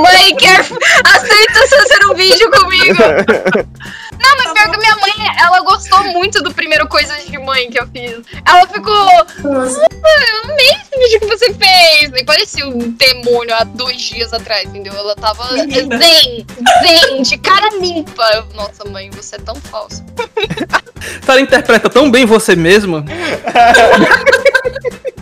Mãe, quer... aceita você fazer um vídeo comigo? Não, mas pior que minha mãe, ela gostou muito do primeiro Coisas de Mãe que eu fiz. Ela ficou. Eu amei esse vídeo que você fez. E parecia um demônio há dois dias atrás, entendeu? Ela tava
Menina.
zen, zen, de cara limpa. Nossa, mãe, você é tão falsa.
Ela interpreta tão bem você mesma.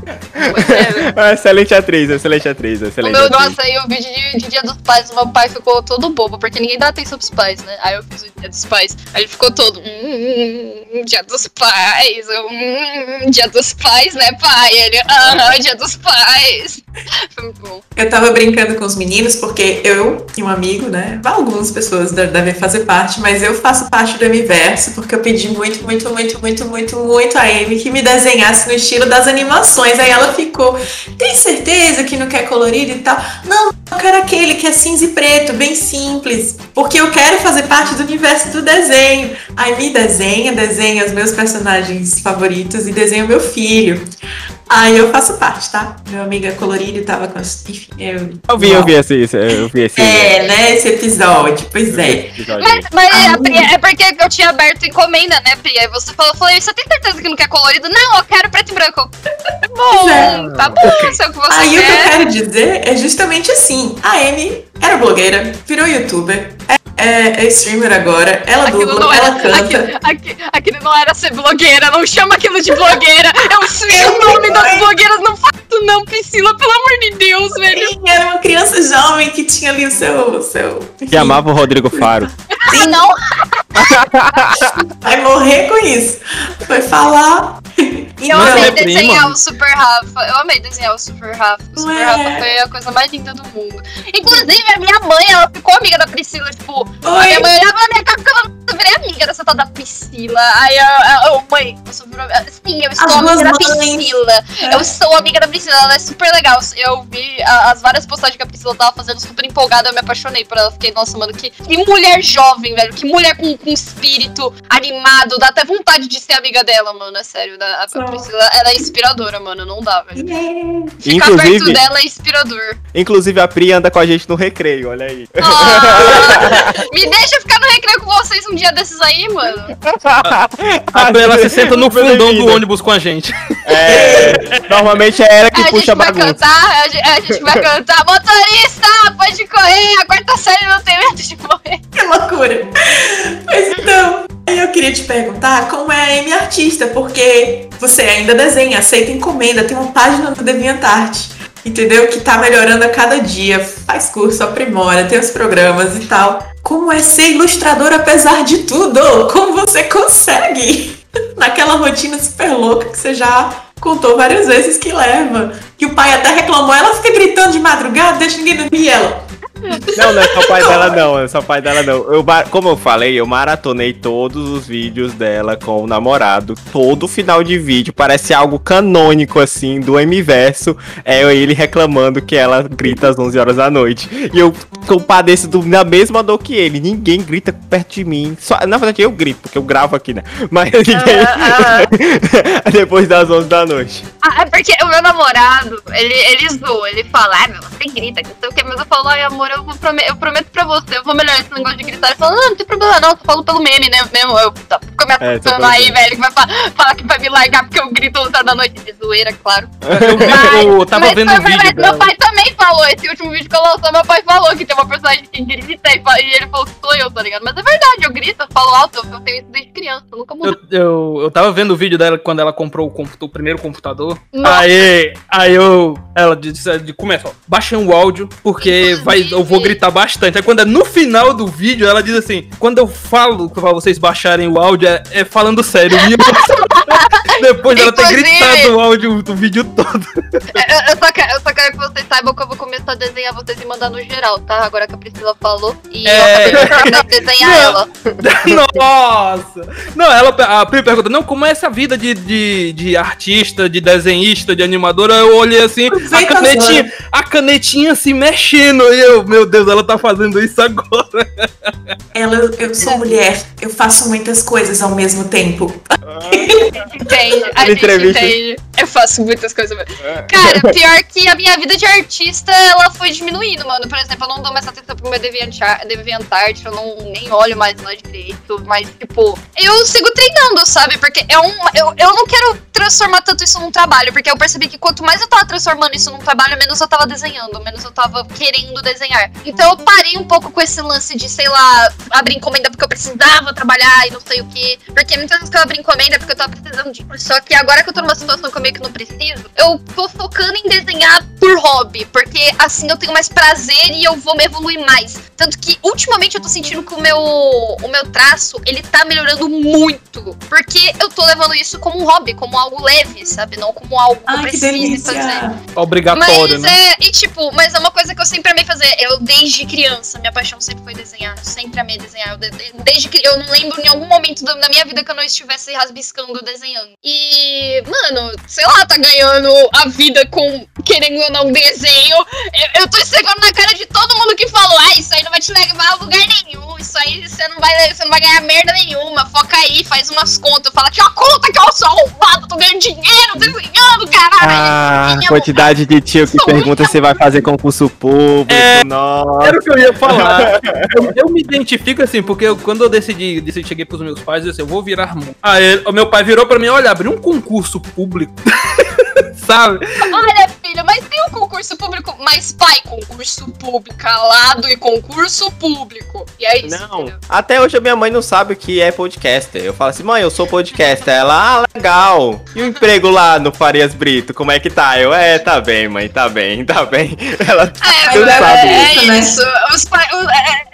É,
Ah, excelente atriz, excelente atriz,
O
excelente
meu,
atriz.
nossa, aí o vídeo de, de Dia dos Pais, o meu pai ficou todo bobo, porque ninguém dá atenção pros pais, né? Aí eu fiz o Dia dos Pais, aí ele ficou todo, hum, Dia dos Pais, eu, hum, Dia dos Pais, né, pai? Ele, aham, Dia dos Pais. Foi muito bom.
Eu tava brincando com os meninos, porque eu e um amigo, né? Algumas pessoas de- devem fazer parte, mas eu faço parte do universo, porque eu pedi muito, muito, muito, muito, muito, muito a Amy que me desenhasse no estilo das animações. Aí ela ficou, tem certeza que não quer colorido e tal? Não, eu quero aquele que é cinza e preto, bem simples, porque eu quero fazer parte do universo do desenho. Aí me desenha, desenha os meus personagens favoritos e desenha o meu filho. Aí eu faço parte, tá? Meu amigo é colorido e tava com. Enfim, eu.
Eu vi, eu vi esse, esse- eu vi esse.
É, né? Esse episódio, pois é.
episódio.
Mas, mas
Ah,
a Pri, é porque eu tinha aberto encomenda, né, Pri? Aí você falou, eu falei, você tem certeza que não quer colorido? Não, eu quero preto e branco. Bom,
é.
tá bom, se é o que você
Aí o que eu
quer.
quero dizer é justamente assim: a Amy era blogueira, virou youtuber, é, é- é streamer agora, ela
Aquilo
dubla,
não
ela
era.
canta.
Aquilo, aqui- aquilo não era ser blogueira, não chama aquilo de blogueira. Eu sei o nome das
Mãe.
blogueiras, não faço não, Priscila, pelo amor de Deus, velho.
Sim, era uma criança jovem que tinha ali o seu. o seu
Que amava o Rodrigo Faro.
Ah, não.
Vai morrer com isso. Foi falar.
Eu
Não,
amei
é prima.
desenhar o Super Rafa. Eu amei desenhar o Super Rafa. O Super
Ué.
Rafa foi a coisa mais linda do mundo. Inclusive, a minha mãe, ela ficou amiga da Priscila, tipo, a minha
Oi.
mãe olhava na minha cara e falava, eu virei amiga dessa tal da Priscila. Aí eu, eu, mãe, você virou. Sim, eu estou
As
amiga da. Priscila.
É.
Eu sou amiga da Priscila, ela é super legal. Eu vi a- as várias postagens que a Priscila tava fazendo, super empolgada, eu me apaixonei por ela. Fiquei, nossa, mano, que, que mulher jovem, velho. Que mulher com, com espírito animado. Dá até vontade de ser amiga dela, mano. É sério. da- A,
Só.
Priscila, ela é inspiradora, mano. Não dá, velho.
Yeah.
Ficar perto
Inclusive,
dela é inspirador.
Inclusive a Pri anda com a gente no recreio, olha aí.
Ah, me deixa ficar no recreio com vocês um dia desses aí, mano.
A ela se senta no fundão do ônibus com a gente.
É, normalmente é ela que
a gente
puxa a
vai
bagunça.
cantar, a gente, a gente vai cantar. Motorista, pode correr. A quarta série não tem medo de morrer.
Que loucura! Mas então, aí eu queria te perguntar como é a Amy artista, porque você ainda desenha, aceita encomenda, tem uma página no DeviantArt, entendeu? Que tá melhorando a cada dia, faz curso, aprimora, tem os programas e tal. Como é ser ilustrador apesar de tudo? Como você consegue? Naquela rotina super louca que você já contou várias vezes que leva. Que o pai até reclamou, ela fica gritando de madrugada, deixa ninguém dormir e ela.
Não, não é só o pai dela, não. É só o pai dela, não. Eu, como eu falei, eu maratonei todos os vídeos dela com o namorado. Todo final de vídeo parece algo canônico, assim, do M-Verso. É ele reclamando que ela grita às 11 horas da noite. E eu compadeço do, na mesma dor que ele. Ninguém grita perto de mim. Só, na verdade, eu grito, porque eu gravo aqui, né? Mas ninguém. Depois das 11 da noite.
Ah, é porque o meu namorado, ele, ele zoa, ele fala, ah, meu, você grita, que não sei o que, mas eu falo, ai, amor, eu, vou prome- eu prometo pra você, eu vou melhorar esse negócio de gritar. Ele fala, não, não tem problema não, eu falo pelo meme, né, mesmo, eu tá, fico me
É,
aí, velho, que vai fa- falar que vai me largar porque eu grito outra da noite de zoeira, claro.
Eu, vi- eu tava
mas
vendo o vídeo
verdade,
dela.
meu pai também falou, esse último vídeo que eu lançou, meu pai falou que tem uma personagem que grita e, e ele falou que sou eu, tá ligado? Mas é verdade, eu grito, eu falo alto, eu, tenho isso desde criança, eu nunca mudei.
Eu, eu, eu tava vendo o vídeo dela quando ela comprou o, o primeiro computador.
Nossa.
Aí, aí eu. Ela disse, de, começa, ó, baixem o áudio, porque vai, eu vou gritar bastante. Aí quando é no final do vídeo, ela diz assim: quando eu falo pra vocês baixarem o áudio, é, é falando sério. Depois dela ter gritado o áudio do vídeo todo.
Eu, eu só quero, eu só quero que vocês saibam que eu vou começar a desenhar vocês e mandar no geral, tá? Agora que a Priscila falou. E
É.
eu acabei de desenhar ela.
Nossa! Não, ela, a Pri pergunta, não, como é essa vida de, de, de artista, de desenhista, de animadora? Eu olhei assim, a canetinha, a canetinha se mexendo, e eu, meu Deus, ela tá fazendo isso agora.
Ela, eu sou mulher, eu faço muitas coisas ao mesmo tempo.
entende, a gente entende. Eu faço muitas coisas. mesmo. Cara, pior que a minha vida de artista, ela foi diminuindo, mano. Por exemplo, eu não dou mais atenção pro meu DeviantArt, eu não nem olho mais lá direito, mas, tipo, eu sigo treinando, sabe? Porque é um. Eu, eu não quero transformar tanto isso num trabalho, porque eu percebi que quanto mais eu tava transformando isso num trabalho, menos eu tava desenhando, menos eu tava querendo desenhar. Então eu parei um pouco com esse lance de, sei lá, abrir encomenda porque eu precisava trabalhar e não sei o quê. Porque muitas vezes que eu abri encomenda é porque eu tava precisando de. Só que agora que eu tô numa situação que eu meio que não preciso, eu tô focando em desenhar por hobby, porque assim eu tenho mais prazer e eu vou me evoluir mais. Tanto que ultimamente eu tô sentindo que o meu, o meu traço, ele tá melhorando muito. Porque eu tô levando isso como um hobby, como algo leve, sabe? Não como algo que eu
Ai,
precise fazer.
Obrigatório,
Mas
né?
é, e tipo, mas é uma coisa que eu sempre amei fazer. Eu, desde criança, minha paixão sempre foi desenhar. Eu sempre amei desenhar. Eu, de- desde que eu não lembro em algum momento da da minha vida que eu não estivesse rasbiscando, desenhando. E, mano, sei lá, tá ganhando a vida com, querendo ou não, desenho. Eu, eu tô esfregando na cara de todo mundo que falou, ah, isso aí não vai te levar a lugar nenhum. Isso aí você não vai, você não vai ganhar merda nenhuma. Foca aí, faz umas contas. Fala, que ó, conta que eu sou arrombado, tô ganhando dinheiro desenhando, caralho.
Ah, quantidade de tio que pergunta se vai fazer concurso público.
É,
Nossa.
Era o que eu ia falar. eu, eu me identifico assim, porque eu- quando eu decidi, decidi cheguei pros meus pais, eu disse, eu vou virar. Aí o meu pai virou pra mim, olha, abriu um concurso público. Sabe?
Olha, filho, mas tem um concurso público. Mas, pai, concurso público, calado e concurso público. E é isso.
Não, até hoje a minha mãe não sabe o que é podcaster. Eu falo assim, mãe, eu sou podcaster. Ela, ah, legal. E o emprego lá no Farias Brito, como é que tá? Eu, é, tá bem, mãe, tá bem, tá bem. Ela
É,
Eu
é,
sabe
é
isso, né?
isso. Os pais. o- é, não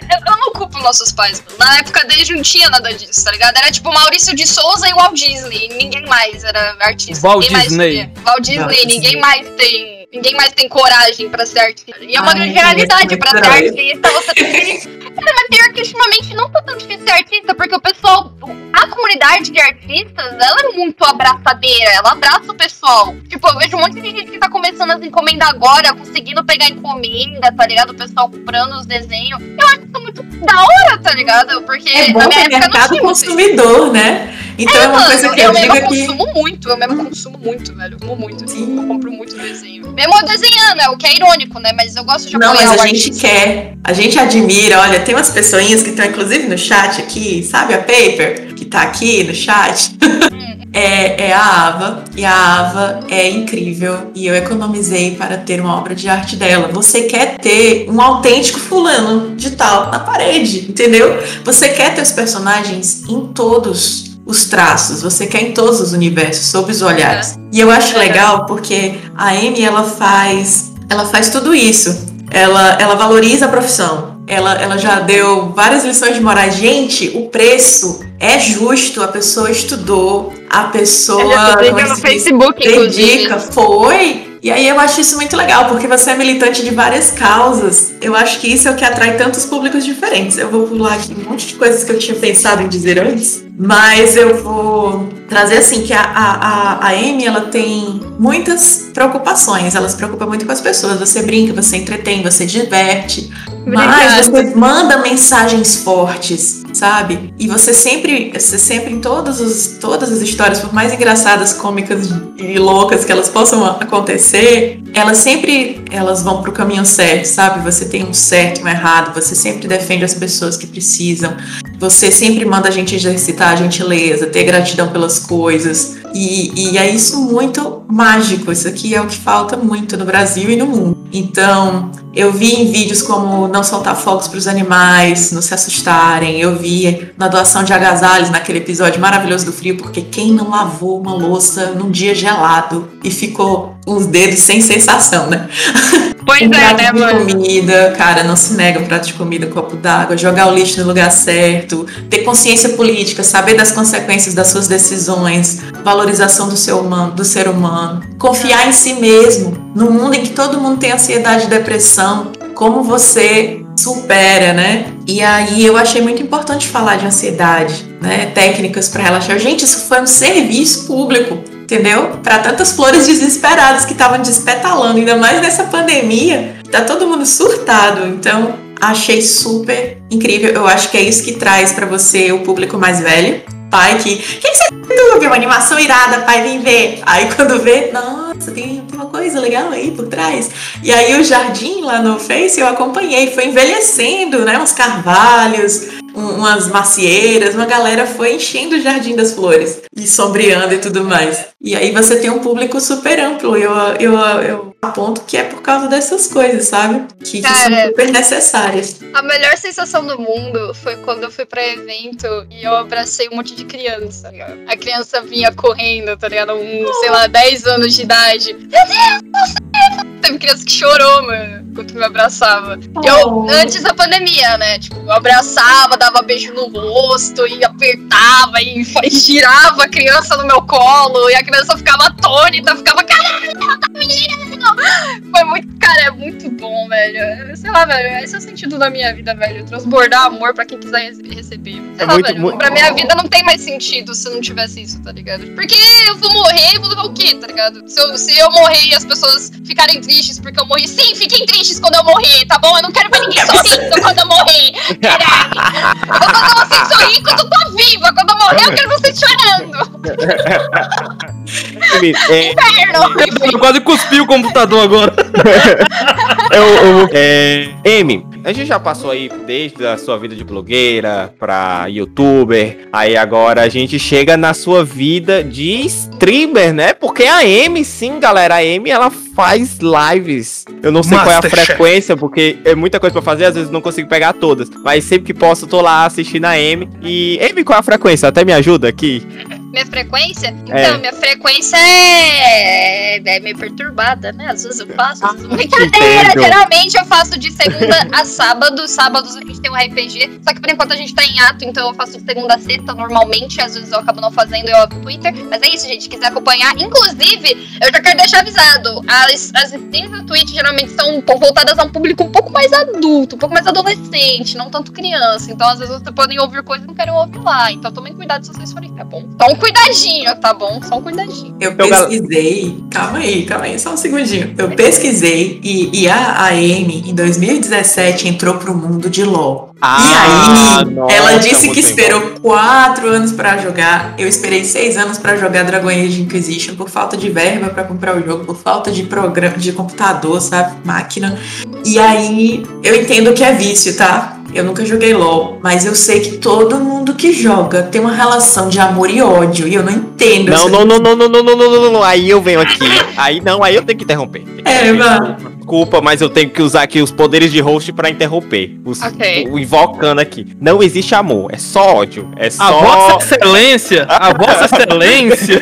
nossos pais. mano. Na época deles não tinha nada disso, tá ligado? Era tipo Maurício de Souza e Walt Disney. Ninguém mais era artista.
Walt
ninguém mais
Disney.
queria. Walt Disney,
Walt
ninguém
Disney.
mais tem. Ninguém mais tem coragem pra ser artista. E é uma
Ai,
grande realidade. Pra ser artista, você tem que. Mas pior que ultimamente não tá tão difícil ser artista, porque o pessoal. A comunidade de artistas, ela é muito abraçadeira, ela abraça o pessoal. Tipo, eu vejo um monte de gente que tá começando as encomendas agora, conseguindo pegar encomenda, tá ligado? O pessoal comprando os desenhos. Eu acho isso muito da hora, tá ligado? Porque
É bom
na minha
é
época não
mercado
tinha
consumidor, né? Então é, uma
mano,
coisa que
eu
eu,
mesmo
digo que.
consumo muito, eu mesmo consumo muito, velho. Eu Consumo muito, assim,
Sim.
eu compro muito desenho. Mesmo eu desenhando, é o que é irônico, né? Mas eu gosto de
Não, mas a gente
artista.
quer, a gente admira. Olha, tem umas pessoinhas que estão inclusive no chat aqui, sabe a Paper, que tá aqui no chat? É, é a Ava, e a Ava é incrível, e eu economizei para ter uma obra de arte dela. Você quer ter um autêntico fulano de tal na parede, entendeu? Você quer ter os personagens em todos os traços, você quer em todos os universos, sob os olhares. E eu acho legal porque a Amy, ela faz, ela faz tudo isso. Ela, ela valoriza a profissão. Ela, ela já deu várias lições de moral. Gente, o preço é justo. A pessoa estudou, a pessoa. que
no? Facebook, inclusive.
dedica, foi. E aí eu acho isso muito legal, porque você é militante de várias causas. Eu acho que isso é o que atrai tantos públicos diferentes. Eu vou pular aqui um monte de coisas que eu tinha pensado em dizer antes, mas eu vou trazer assim que a, a, a, Amy ela tem muitas preocupações. Ela se preocupa muito com as pessoas. Você brinca, você entretém, você diverte. Mas você manda mensagens fortes, sabe? E você sempre, você sempre em todos os, todas as histórias, por mais engraçadas, cômicas e loucas que elas possam acontecer, elas sempre elas vão pro caminho certo, sabe? Você tem um certo e um errado, você sempre defende as pessoas que precisam. Você sempre manda a gente exercitar a gentileza, ter gratidão pelas coisas. E, e é isso muito mágico. Isso aqui é o que falta muito no Brasil e no mundo. Então, eu vi em vídeos como não soltar fogos para os animais, não se assustarem. Eu vi na doação de agasalhos naquele episódio maravilhoso do frio, porque quem não lavou uma louça num dia gelado e ficou os dedos sem sensação, né?
Pois
um
é,
prato
né,
de
mano?
comida, cara, não se nega um prato de comida, um copo d'água, jogar o lixo no lugar certo, ter consciência política, saber das consequências das suas decisões, valorização do, seu humano, do ser humano, confiar em si mesmo, num mundo em que todo mundo tem ansiedade e depressão, como você supera, né? E aí eu achei muito importante falar de ansiedade, né? Técnicas para relaxar. Gente, isso foi um serviço público entendeu? Para tantas flores desesperadas que estavam despetalando, ainda mais nessa pandemia, tá todo mundo surtado. Então, achei super incrível. Eu acho que é isso que traz para você o público mais velho, pai que. Que, você YouTube? Uma animação irada, pai, vem ver. Aí quando vê, nossa, tem, tem uma coisa legal aí por trás. E aí o jardim lá no Face eu acompanhei, foi envelhecendo, né? Uns carvalhos, umas macieiras, uma galera foi enchendo o Jardim das Flores e sombreando e tudo mais. E aí você tem um público super amplo. Eu, eu, eu aponto que é por causa dessas coisas, sabe? Que, que são
Cara.
super necessárias.
A melhor sensação do mundo foi quando eu fui pra evento e eu abracei um monte de criança, tá? A criança vinha correndo, tá ligado? Um, sei lá, 10 anos de idade. Meu Deus, você! Teve criança que chorou, mano, enquanto me abraçava. Eu,
Oh.
antes da pandemia, né? Tipo, eu abraçava, dava beijo no rosto e apertava e, e girava a criança no meu colo e a criança ficava atônita, ficava, caralho, tá me girando! Foi muito, cara, é muito bom, velho. Sei lá, velho, esse é o sentido da minha vida, velho. Transbordar amor pra quem quiser rece- receber. Sei
É
lá,
muito,
velho.
muito-
Pra minha vida não tem mais sentido se não tivesse isso, tá ligado? Porque eu vou morrer e vou levar o quê, tá ligado? Se eu, se eu morrer e as pessoas ficarem tristes porque eu morri, sim, fiquem tristes quando eu morrer, tá bom? Eu não quero ver ninguém sorrindo quando eu morrer. Caralho. Quero vocês sorrir enquanto eu tô viva. Quando eu morrer, eu quero vocês chorando.
É,
Inferno.
Eu quase cuspi o computador agora.
eu, eu, é, Amy, a gente já passou aí desde a sua vida de blogueira pra youtuber, aí agora a gente chega na sua vida de streamer, né? Porque a Amy, sim, galera, a Amy, ela faz lives. Eu não sei qual é a
Masterchef.
frequência, porque é muita coisa pra fazer, às vezes não consigo pegar todas. Mas sempre que posso, eu tô lá assistindo a Amy. E, Amy, qual é a frequência? Até me ajuda aqui.
Minha frequência? Então,
É.
minha frequência é... é meio perturbada, né? Às vezes eu faço, às vezes eu não. Brincadeira!
Ah, Entendo.
Geralmente eu faço de segunda a sábado. Sábados a gente tem um RPG. Só que por enquanto a gente tá em ato, então eu faço de segunda a sexta normalmente. Às vezes eu acabo não fazendo, eu abro o Twitter. Mas é isso, gente. Se quiser acompanhar. Inclusive, eu já quero deixar avisado. As, as streams da Twitch geralmente são voltadas a um público um pouco mais adulto, um pouco mais adolescente, não tanto criança. Então, às vezes, vocês podem ouvir coisas que não querem ouvir lá. Então, tomem cuidado se vocês forem, tá bom? Só um cuidadinho, tá bom? Só um cuidadinho.
Eu
Então,
pesquisei. Calma aí, calma aí, só um segundinho. Eu pesquisei e, e a AM em 2017 entrou pro mundo de LOL. e aí,
nossa,
ela disse que
bem.
esperou quatro anos pra jogar. Eu esperei seis anos pra jogar Dragon Age Inquisition por falta de verba pra comprar o jogo, por falta de programa, de computador, sabe? Máquina. E aí, eu entendo que é vício, tá? Eu nunca joguei LOL, mas eu sei que todo mundo que joga tem uma relação de amor e ódio. E eu não entendo.
Não, não, não, não, não, não, não, não, não, não, não. Aí eu venho aqui. Aí não, aí eu tenho que interromper.
É, mano.
Desculpa, mas eu tenho que usar aqui os poderes de host pra interromper. Os,
Ok.
o- invocando aqui. Não existe amor, é só ódio. É
A
só.
vossa excelência, a vossa excelência.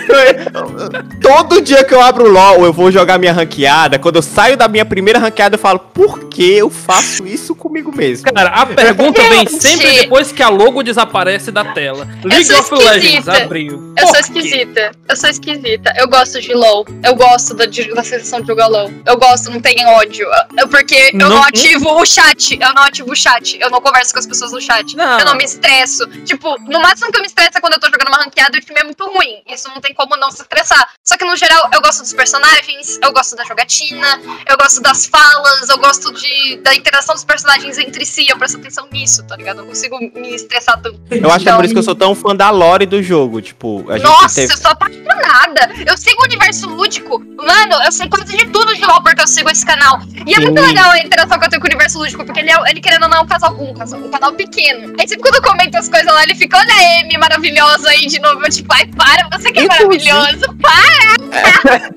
Todo dia que eu abro o LOL, eu vou jogar minha ranqueada. Quando eu saio da minha primeira ranqueada, eu falo, por que eu faço isso comigo mesmo?
Cara, a pergunta vem sempre depois que a logo desaparece da tela. League of Legends abriu.
Eu sou esquisita. Eu sou esquisita. Eu gosto de LOL. Eu gosto da, da sensação de jogar LOL. Eu gosto, não tem ódio. Porque eu
Não-
não ativo o chat. Eu não ativo o chat. Eu não converso com as pessoas no chat.
Não.
Eu não me estresso. Tipo, no máximo que eu me estresso é quando eu tô jogando uma ranqueada e o time é muito ruim. Isso não tem como não se estressar. Só que no geral, eu gosto dos personagens, eu gosto da jogatina, eu gosto das falas, eu gosto de, da interação dos personagens entre si. Eu presto atenção nisso, tá ligado? Eu não consigo me estressar tanto.
Eu acho que é por isso que eu sou tão fã da lore do jogo. Tipo, a gente
Nossa,
teve.
eu sou apaixonada. Eu sigo o universo lúdico. Mano, eu sei quase de tudo de LOL porque eu sigo esse canal. E é
Sim.
muito legal a interação que eu tenho com o universo lúdico, porque ele, é, ele querendo ou não, é um casal, um casal, um canal pequeno. Aí sempre quando eu comento as coisas lá, ele fica, olha a Amy maravilhosa aí de novo. Eu tipo, ai, para, você que é
Inclusive-
maravilhoso. Para!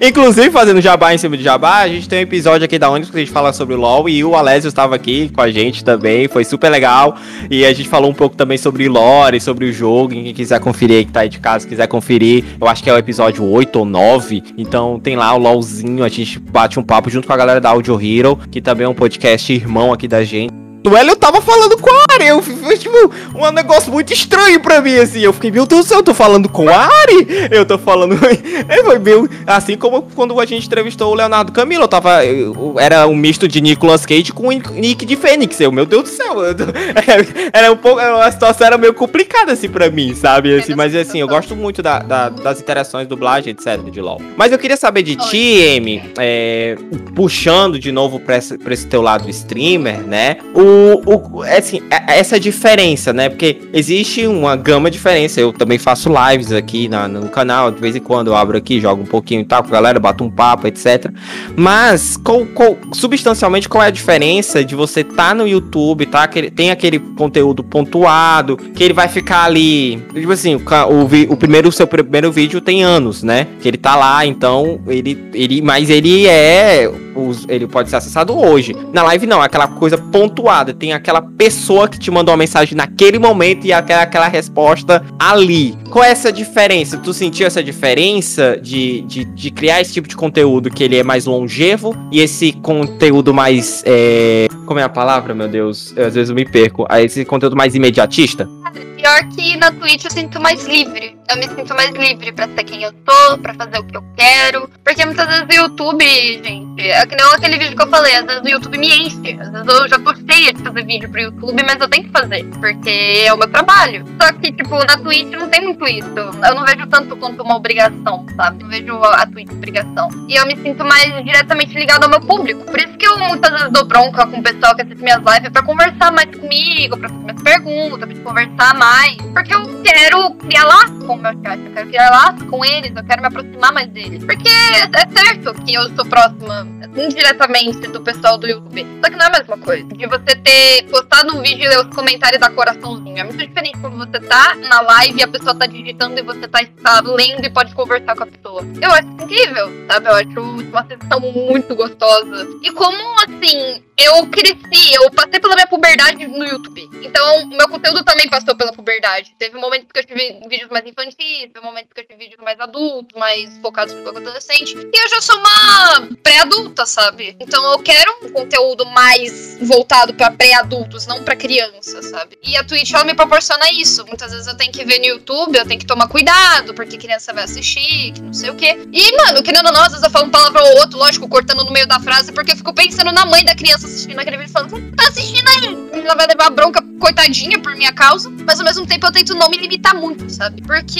Inclusive, fazendo jabá em cima de jabá, a gente tem um episódio aqui da Onyx que a gente fala sobre o LoL e o Alessio estava aqui com a gente também, foi super legal. E a gente falou um pouco também sobre lore, sobre o jogo, quem quiser conferir aí que tá aí de casa, quiser conferir, eu acho que é o episódio 8 ou 9, então tem lá o LoLzinho, a gente bate um papo junto com a galera da Audio Hero, que também é um podcast irmão aqui da gente. O Hélio tava falando com a Ari, eu foi tipo um negócio muito estranho pra mim, assim. Eu fiquei, meu Deus do céu, eu tô falando com a Ari? Eu tô falando. É, foi meio. Assim como quando a gente entrevistou o Leonardo Camilo, eu tava. eu- era um misto de Nicolas Cage com o Nick de Fênix. Eu, meu Deus do céu. eu era um pouco. A situação era meio complicada, assim, pra mim, sabe? Assim, mas assim, eu gosto muito da- da- das interações, dublagem, etc. de LOL. Mas eu queria saber de ti, Amy, é, puxando de novo pra esse, pra esse teu lado streamer, né? O o, é assim, é- essa diferença, né? Porque existe uma gama de diferença. Eu também faço lives aqui na- no canal, de vez em quando eu abro aqui, jogo um pouquinho e tal com a galera, bato um papo, etc. Mas, qual, qual- substancialmente, qual é a diferença de você tá no YouTube, tá? Aquele, tem aquele conteúdo pontuado, que ele vai ficar ali. Tipo assim, o, o, o primeiro, seu primeiro vídeo tem anos, né? Que ele tá lá, então, ele. ele mas ele é. Os- ele pode ser acessado hoje. Na live, não, é aquela coisa pontuada. Tem aquela pessoa que te mandou uma mensagem naquele momento e aquela, aquela resposta ali. Qual é essa diferença? Tu sentiu essa diferença de, de, de criar esse tipo de conteúdo que ele é mais longevo e esse conteúdo mais. é, Como é a palavra, meu Deus? Eu, às vezes eu me perco. Ah, Esse conteúdo mais imediatista?
Pior que na Twitch eu sinto mais livre. Eu me sinto mais livre pra ser quem eu sou, pra fazer o que eu quero. Porque muitas vezes o YouTube, gente, é que nem aquele vídeo que eu falei, às vezes o YouTube me enche. Às vezes eu já cheia de fazer vídeo pro YouTube, mas eu tenho que fazer, porque é o meu trabalho. Só que, tipo, na Twitch não tem muito isso. Eu não vejo tanto quanto uma obrigação, sabe? Não vejo a Twitch obrigação. E eu me sinto mais diretamente ligado ao meu público. Por isso que eu muitas vezes dou bronca com o pessoal que assiste minhas lives pra conversar mais comigo, pra fazer minhas perguntas, pra conversar mais. Porque eu quero criar laço com o meu chat, eu quero criar laço com eles, eu quero me aproximar mais deles. Porque é certo que eu sou próxima indiretamente do pessoal do YouTube. Só que não é a mesma coisa. De você ter postado um vídeo e ler os comentários dar coraçãozinho. É muito diferente quando você tá na live e a pessoa tá digitando e você tá, tá lendo e pode conversar com a pessoa. Eu acho incrível, sabe? Eu acho uma sensação muito gostosa. E como, assim, eu cresci, eu passei pela minha puberdade no YouTube. Então, meu conteúdo também passou pela puberdade. Teve momentos que eu tive vídeos mais infantis, teve momentos que eu tive vídeos mais adultos, mais focados no adolescente. E eu já sou uma pré-adulta, sabe? Então eu quero um conteúdo mais voltado pra pré-adultos, não pra crianças, sabe? E a Twitch, ela me proporciona isso. Muitas vezes eu tenho que ver no YouTube, eu tenho que tomar cuidado, porque criança vai assistir, que não sei o quê. E, mano, querendo ou não, às vezes eu falo um palavrão ou outro, lógico, cortando no meio da frase, porque eu fico pensando na mãe da criança assistindo aquele vídeo falando, "Você tá assistindo aí? Ela vai levar bronca, coitadinha, por minha causa. Mas ao mesmo tempo eu tento não me limitar muito, sabe? Porque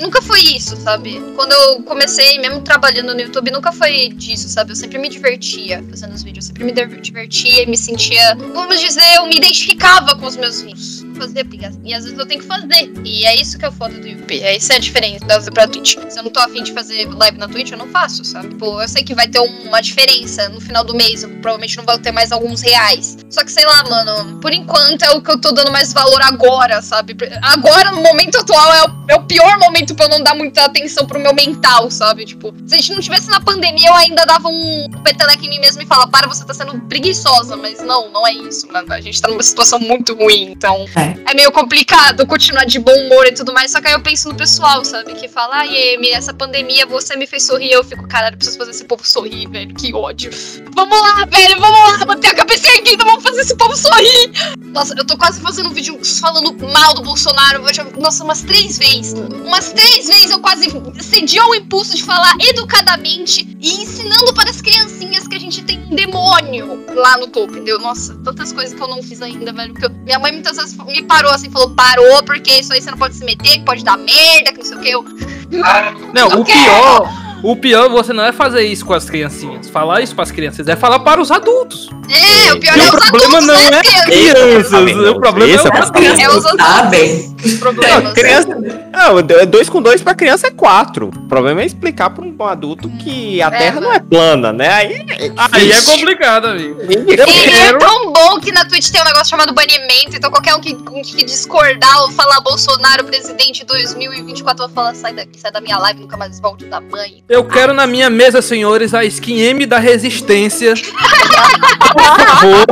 nunca foi isso, sabe? Quando eu comecei, mesmo trabalhando no YouTube, nunca foi disso, sabe? Eu sempre me divertia fazendo os vídeos, eu sempre me divertia e me sentia, vamos dizer, eu me identificava com os meus vídeos. Fazer. E às vezes eu tenho que fazer. E é isso que é o foda do YouTube. É isso é a diferença da pra Twitch. Se eu não tô afim de fazer live na Twitch, eu não faço, sabe? Pô, eu sei que vai ter uma diferença no final do mês. Eu provavelmente não vou ter mais alguns reais. Só que sei lá, mano, por enquanto é o que eu tô dando mais valor agora, sabe? Agora, no momento atual, é o, é o pior momento pra eu não dar muita atenção pro meu mental, sabe? Tipo, se a gente não tivesse na pandemia, eu ainda dava um peteleque em mim mesmo e fala, para, você tá sendo preguiçosa. Mas não, não é isso, mano. A gente tá numa situação muito ruim, então é meio complicado continuar de bom humor e tudo mais. Só que aí eu penso no pessoal, sabe? Que fala, ai, Amy, essa pandemia você me fez sorrir. Eu fico, caralho, preciso fazer esse povo sorrir, velho. Que ódio. Vamos lá, velho, vamos lá, bater a cabeça aqui, então vamos fazer esse povo sorrir. Nossa, eu tô quase fazendo um vídeo falando mal do Bolsonaro. Já, nossa, umas três vezes. Umas três vezes eu quase cedi ao impulso de falar educadamente e ensinando para as criancinhas que a gente tem um demônio lá no topo, entendeu? Nossa, tantas coisas que eu não fiz ainda, velho. Que eu- minha mãe muitas vezes me parou assim, falou, parou, porque isso aí você não pode se meter, que pode dar merda, que não sei o que. Eu,
Não, o
quero.
pior, o pior você não é fazer isso com as criancinhas. Falar isso para as crianças, é falar para os adultos.
é, o pior
E
é
o
os
problema
adultos,
não
né,
é
crianças?
crianças. O problema
Isso,
é
As
os
crianças
É os adultos. Problemas.
Não, criança. Não, do- dois com dois pra criança é quatro. O problema é explicar pra um adulto que a
É,
Terra não é plana, né? Aí,
Aí é complicado, amigo.
E é
quero.
tão bom que na Twitch tem um negócio chamado banimento, então qualquer um que, que discordar ou falar Bolsonaro presidente 2024 vai falar, sai daqui, sai da minha live, nunca mais volte da mãe.
Eu quero na minha mesa, senhores, a skin M da Resistência. Por favor.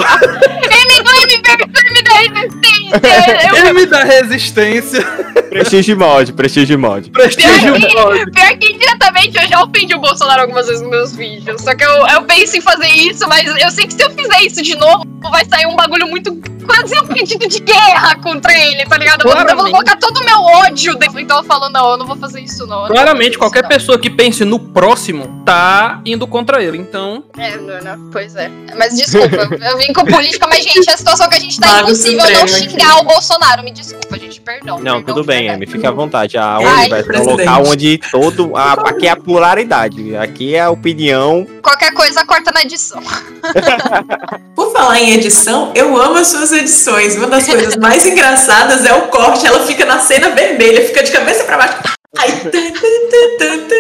M do M da resistência! Eu,
M da Resistência.
Prestígio mod, prestígio mod.
Prestígio
pior,
mod.
que, pior que indiretamente eu já ofendi o Bolsonaro algumas vezes nos meus vídeos. Só que eu, eu penso em fazer isso, mas eu sei que se eu fizer isso de novo, vai sair um bagulho muito. Quase um pedido de guerra contra ele, tá ligado? Eu vou- Eu vou
Claramente.
colocar todo o meu ódio dentro. Então eu falo, não, eu não vou fazer isso, não.
Claramente,
fazer
qualquer
isso, não.
pessoa que pense no próximo tá indo contra ele. Então,
É, Luna, pois é. Mas desculpa, eu vim com política, mas, gente, a situação que a gente tá
Mago
impossível não
Supremo aqui.
xingar o Bolsonaro. Me desculpa, gente, perdão.
Não,
perdão
tudo bem. Amy, fica à vontade. A
Ai,
vai ser um local onde todo. a- aqui é a pluralidade. Aqui é a opinião.
Qualquer coisa corta na edição.
Falar em edição, eu amo as suas edições. Uma das coisas mais engraçadas é o corte. Ela fica na cena vermelha, fica de cabeça pra baixo. Ai, tan, tan, tan.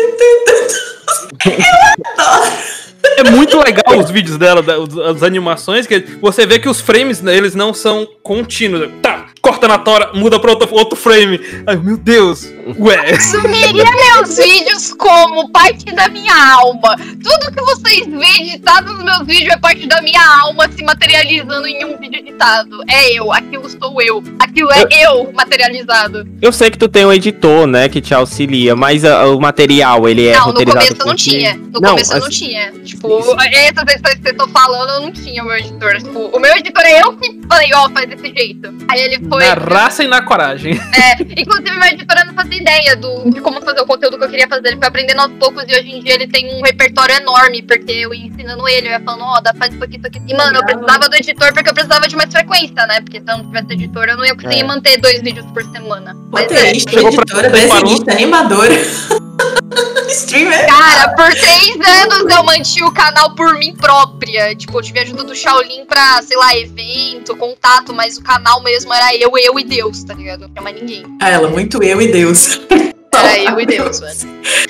Eu adoro.
É muito legal os vídeos dela, as animações, que você vê que os frames, né, eles não são contínuos. Tá, corta na tora, muda pra outro, outro frame. Ai, meu Deus. Ué.
Sumiria meus vídeos como parte da minha alma. Tudo que vocês veem editado nos meus vídeos é parte da minha alma se materializando em um vídeo editado. É eu, aquilo sou eu. Aquilo é eu materializado.
Eu sei que tu tem um editor, né, que te auxilia, mas ah, o material, ele é
não, no
roteirizado
começo eu não
ti?
tinha. No
Não,
começo eu não tinha. Tipo, essas edições que vocês estão falando, eu não tinha o meu editor. Tipo, o meu editor é eu que falei, ó, faz desse jeito. Aí ele foi.
Na raça e na coragem.
É, inclusive meu editor eu não fazia ideia do, de como fazer o conteúdo que eu queria fazer. Ele foi aprendendo aos poucos e hoje em dia ele tem um repertório enorme, porque eu ia ensinando ele, eu ia falando, ó, dá faz isso aqui, isso aqui. E, mano, eu precisava do editor porque eu precisava de mais frequência, né? Porque se eu não tivesse editor, eu não ia conseguir
É.
manter dois vídeos por semana. É.
Roteirista,
pra-
editora, desenhista, animadora. Streamer.
Cara, por três anos eu mantive o canal por mim própria. Tipo, eu tive ajuda do Shaolin pra, sei lá, evento, contato, mas o canal mesmo era eu, eu e Deus, tá ligado? Não mais ninguém.
Ah, ela, muito eu e Deus.
Era eu e Deus, mano.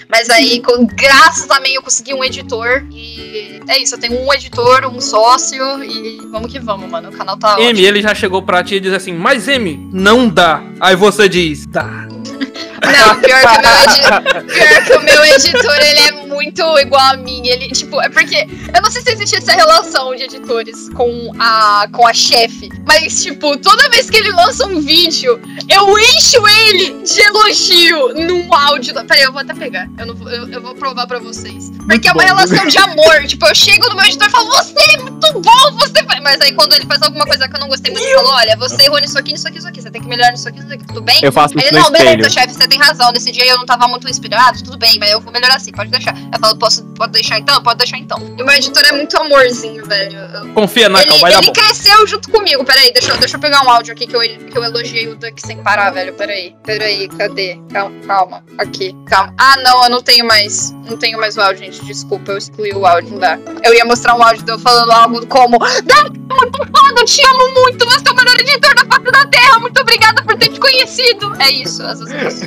Mas aí, com, graças a mim, eu consegui um editor. E é isso, eu tenho um editor, um sócio. E vamos que vamos, mano. O canal tá
M,
ótimo.
ele já chegou pra ti e diz assim, mas M, não dá. Aí você diz, dá.
Não, pior que, o meu edi- pior que o meu editor, ele é muito igual a mim. Ele, tipo, é porque. Eu não sei se existe essa relação de editores com a, com a chefe. Mas, tipo, toda vez que ele lança um vídeo, eu encho ele de elogio num áudio. Peraí, eu vou até pegar. Eu, não vou, eu, eu vou provar pra vocês. Porque é uma
bom.
relação de amor. Tipo, eu chego no meu editor e falo, você é muito bom, você vai. Mas aí quando ele faz alguma coisa que eu não gostei muito, eu falo, olha, você errou nisso aqui, nisso aqui, nisso aqui. Você tem que melhorar nisso aqui, nisso aqui, tudo bem?
Eu faço isso
Ele,
no
não, beleza,
espelho.
chefe, você tem razão. Nesse dia eu não tava muito inspirado, tudo bem, mas eu vou melhorar assim, pode deixar. Eu falo, posso, pode deixar então? Pode deixar então. E o meu editor é muito amorzinho, velho. Eu-
Confia na
ele
cal, vai dar
ele
bom.
cresceu junto comigo. Peraí, deixa, eu- deixa eu pegar um áudio aqui que eu, que eu elogiei o Duck sem parar, velho. Peraí, peraí, cadê? Calma, calma. Aqui, calma. Ah, não, eu não tenho mais. Não tenho mais o áudio, gente. Desculpa, eu excluí o áudio, não dá. Eu ia mostrar um áudio de eu falando algo como Duck, muito foda, eu te amo muito, você é o melhor editor da face da Terra. Muito obrigada por ter te conhecido. É isso, essas coisas.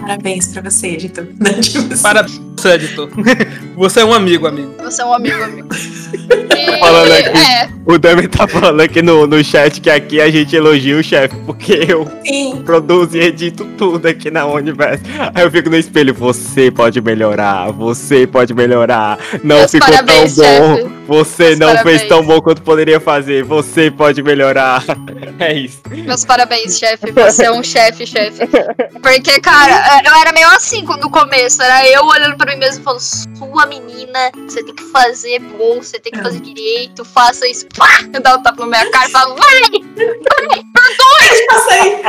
Parabéns pra você, editor. Tipo assim.
Para você, editor. Você é um amigo, amigo.
Você é um amigo, amigo. E-
Falando aqui.
É,
O Dami tá falando aqui no, no chat que aqui a gente elogia o chefe, porque eu
Sim.
produzo e edito tudo aqui na Universo. Aí eu fico no espelho, você pode melhorar, você pode melhorar. Não
Meus
ficou
parabéns,
tão bom.
chefe.
Você
Meus
não
parabéns.
fez tão bom quanto poderia fazer. Você pode melhorar. É isso.
meus parabéns, chefe. Você é um chefe, chefe. Porque, cara, eu era meio assim quando começo. Era eu olhando pra mim mesmo e falando: Sua menina, você tem que fazer bom, você tem que fazer direito, faça isso. Pá! Eu dava um tapa na minha cara e falava: Vai!
Passa aí.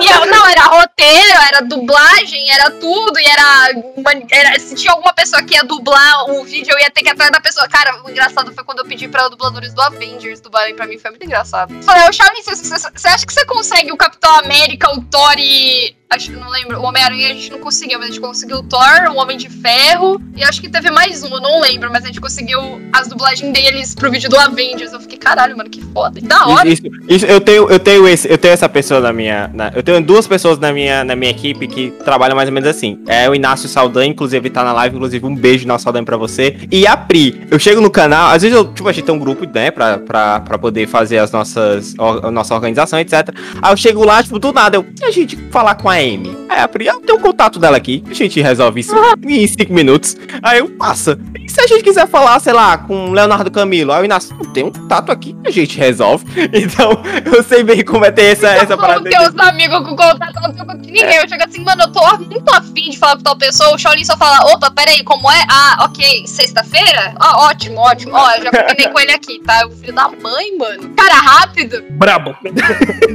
E eu, não, era roteiro, era dublagem, era tudo, e era, uma- era. Se tinha alguma pessoa que ia dublar o vídeo, eu ia ter que ir atrás da pessoa. Cara, o engraçado foi quando eu pedi pra dubladores do Avengers dublarem pra mim, foi muito engraçado. Falei, ô você- você você acha que você consegue o Capitão América, o Thor e. Acho que não lembro. O Homem-Aranha a gente não conseguiu, mas a gente conseguiu o Thor, o Homem de Ferro. E acho que teve mais um, eu não lembro, mas a gente conseguiu as dublagens deles pro vídeo do Avengers. Eu fiquei, caralho, mano, que foda. Da hora.
Isso, isso- eu tenho, eu tenho esse, eu tenho essa pessoa na minha, na- eu tenho duas pessoas na minha, na minha equipe que trabalham mais ou menos assim. É o Inácio Saldanha, inclusive tá na live, inclusive um beijo Inácio Saldanha pra você. E a Pri, eu chego no canal, às vezes eu, tipo, a gente tem um grupo, né, pra, pra, pra poder fazer as nossas, a nossa organização, etc. Aí eu chego lá, tipo, do nada, eu, a gente falar com a Amy? Aí a Pri, eu tenho o contato dela aqui, a gente resolve isso em cinco minutos. Aí eu, passa. E se a gente quiser falar, sei lá, com o Leonardo Camilo? Aí o Inácio, "Não, tem um contato aqui, a gente resolve. Então, eu sei bem como é ter essa, essa
Eu
parada.
não tenho os amigos com contato, eu não tenho com ninguém. Eu chego assim, mano, eu tô muito afim de falar com tal pessoa. O Shaolin só fala, opa, peraí, como é? Ah, ok, sexta-feira? Ah, ótimo, ótimo. Ó, eu já combinei com ele aqui, tá? O filho da mãe, mano. Cara, rápido.
Brabo.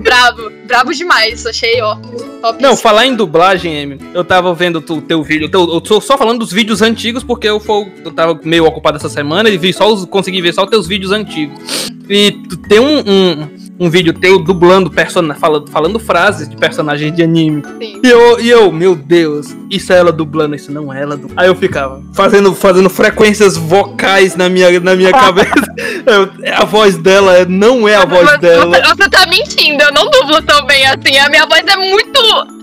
Bravo. Bravo demais, achei, ó. Top.
Não, falar em dublagem, eu tava vendo o teu vídeo. teu- eu tô só falando dos vídeos antigos, porque eu, fo- eu tava meio ocupado essa semana e vi só os, consegui ver só os teus vídeos antigos. E tem um, um- um vídeo teu dublando, falando, falando frases de personagens de anime.
Sim.
E eu, e eu, meu Deus, isso é ela dublando, isso não é ela dublando. Aí eu ficava fazendo, fazendo frequências vocais na minha, na minha cabeça. Eu- a voz dela é- não é a voz
Você-
dela.
Você, você tá mentindo, eu não dublo tão bem assim. A minha voz é muito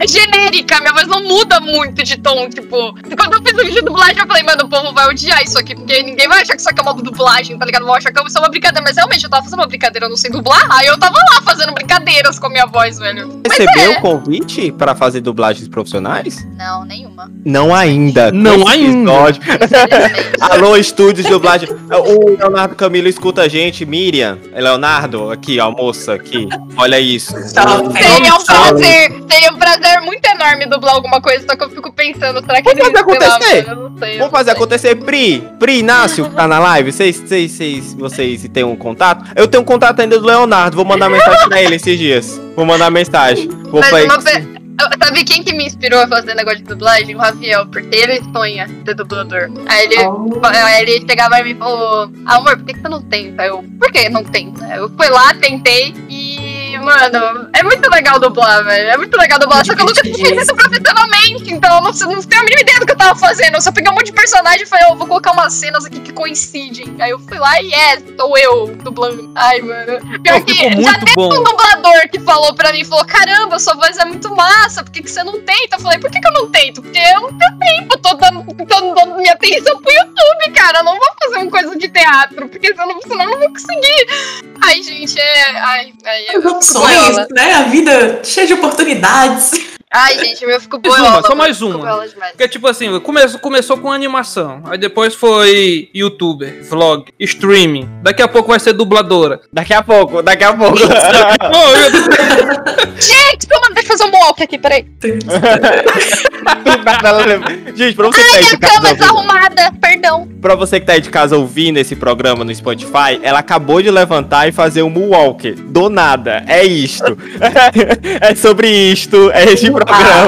genérica, a minha voz não muda muito de tom. Tipo, quando eu fiz o vídeo de dublagem, eu falei, mano, o povo vai odiar isso aqui, porque ninguém vai achar que isso aqui é uma dublagem, tá ligado? Vão achar que isso é uma brincadeira. Mas realmente, eu tava fazendo uma brincadeira, eu não sei dublar. Aí eu tava lá fazendo brincadeiras com a minha voz, velho.
Recebeu
é.
o convite pra fazer dublagens profissionais?
Não, nenhuma.
Não ainda.
Não ainda.
Alô, estúdios de dublagem. O Leonardo Camilo escuta a gente. Miriam, Leonardo, aqui, ó, moça, aqui. Olha isso.
Salve.
Seria um prazer, seria um prazer muito enorme dublar alguma coisa, só que eu fico pensando, será que
Vamos fazer
lá,
acontecer.
não sei, eu
Vamos fazer
sei.
acontecer. Pri, Pri Inácio, que tá na live. Vocês, vocês, vocês, vocês têm um contato? Eu tenho um contato ainda do Leonardo. Vou mandar mensagem pra ele esses dias. Vou mandar mensagem. Vou
Mas uma pe- Sabe quem que me inspirou a fazer negócio de dublagem? O Rafael, porque ele sonha ser dublador. Aí ele,
Oh.
aí ele chegava e me falou, amor, por que, que você não tenta? Eu, por que não tenta? Eu fui lá, tentei e, mano, é muito legal dublar, velho. É muito legal dublar. Só que eu nunca fiz isso profissionalmente, então eu não, não tenho a mínima ideia do que eu tava fazendo. Eu só peguei um monte de personagem e falei, ó, vou colocar umas cenas aqui que coincidem. Aí eu fui lá e é, sou eu dublando. Ai, mano. Pior que já
muito bom.
um dublador que falou pra mim, falou, caramba, sua voz é muito massa, por que, que você não tenta? Eu falei, por que, que eu não tento? Porque eu não tenho tempo, tô dando, tô dando minha atenção pro YouTube, cara, eu não vou fazer uma coisa de teatro, porque senão, senão eu não vou conseguir. Ai, gente, é... Ai, ai,
opções,
boiola.
né? A vida cheia de oportunidades.
Ai, gente, eu fico
Mais uma,
boiola.
só mais uma.
boiola.
Porque, tipo assim, começou, começou com animação. Aí depois foi youtuber, vlog, streaming. Daqui a pouco vai ser dubladora.
Daqui a pouco, daqui a pouco.
Gente, deixa eu fazer um walk aqui, peraí.
Gente, pra você que tá aí de
Minha
casa
cama
ouvindo,
desarrumada, perdão.
pra você que tá aí de casa ouvindo esse programa no Spotify, ela acabou de levantar e fazer um moonwalk. Do nada. É isto. é sobre isto. É programa.
Ah.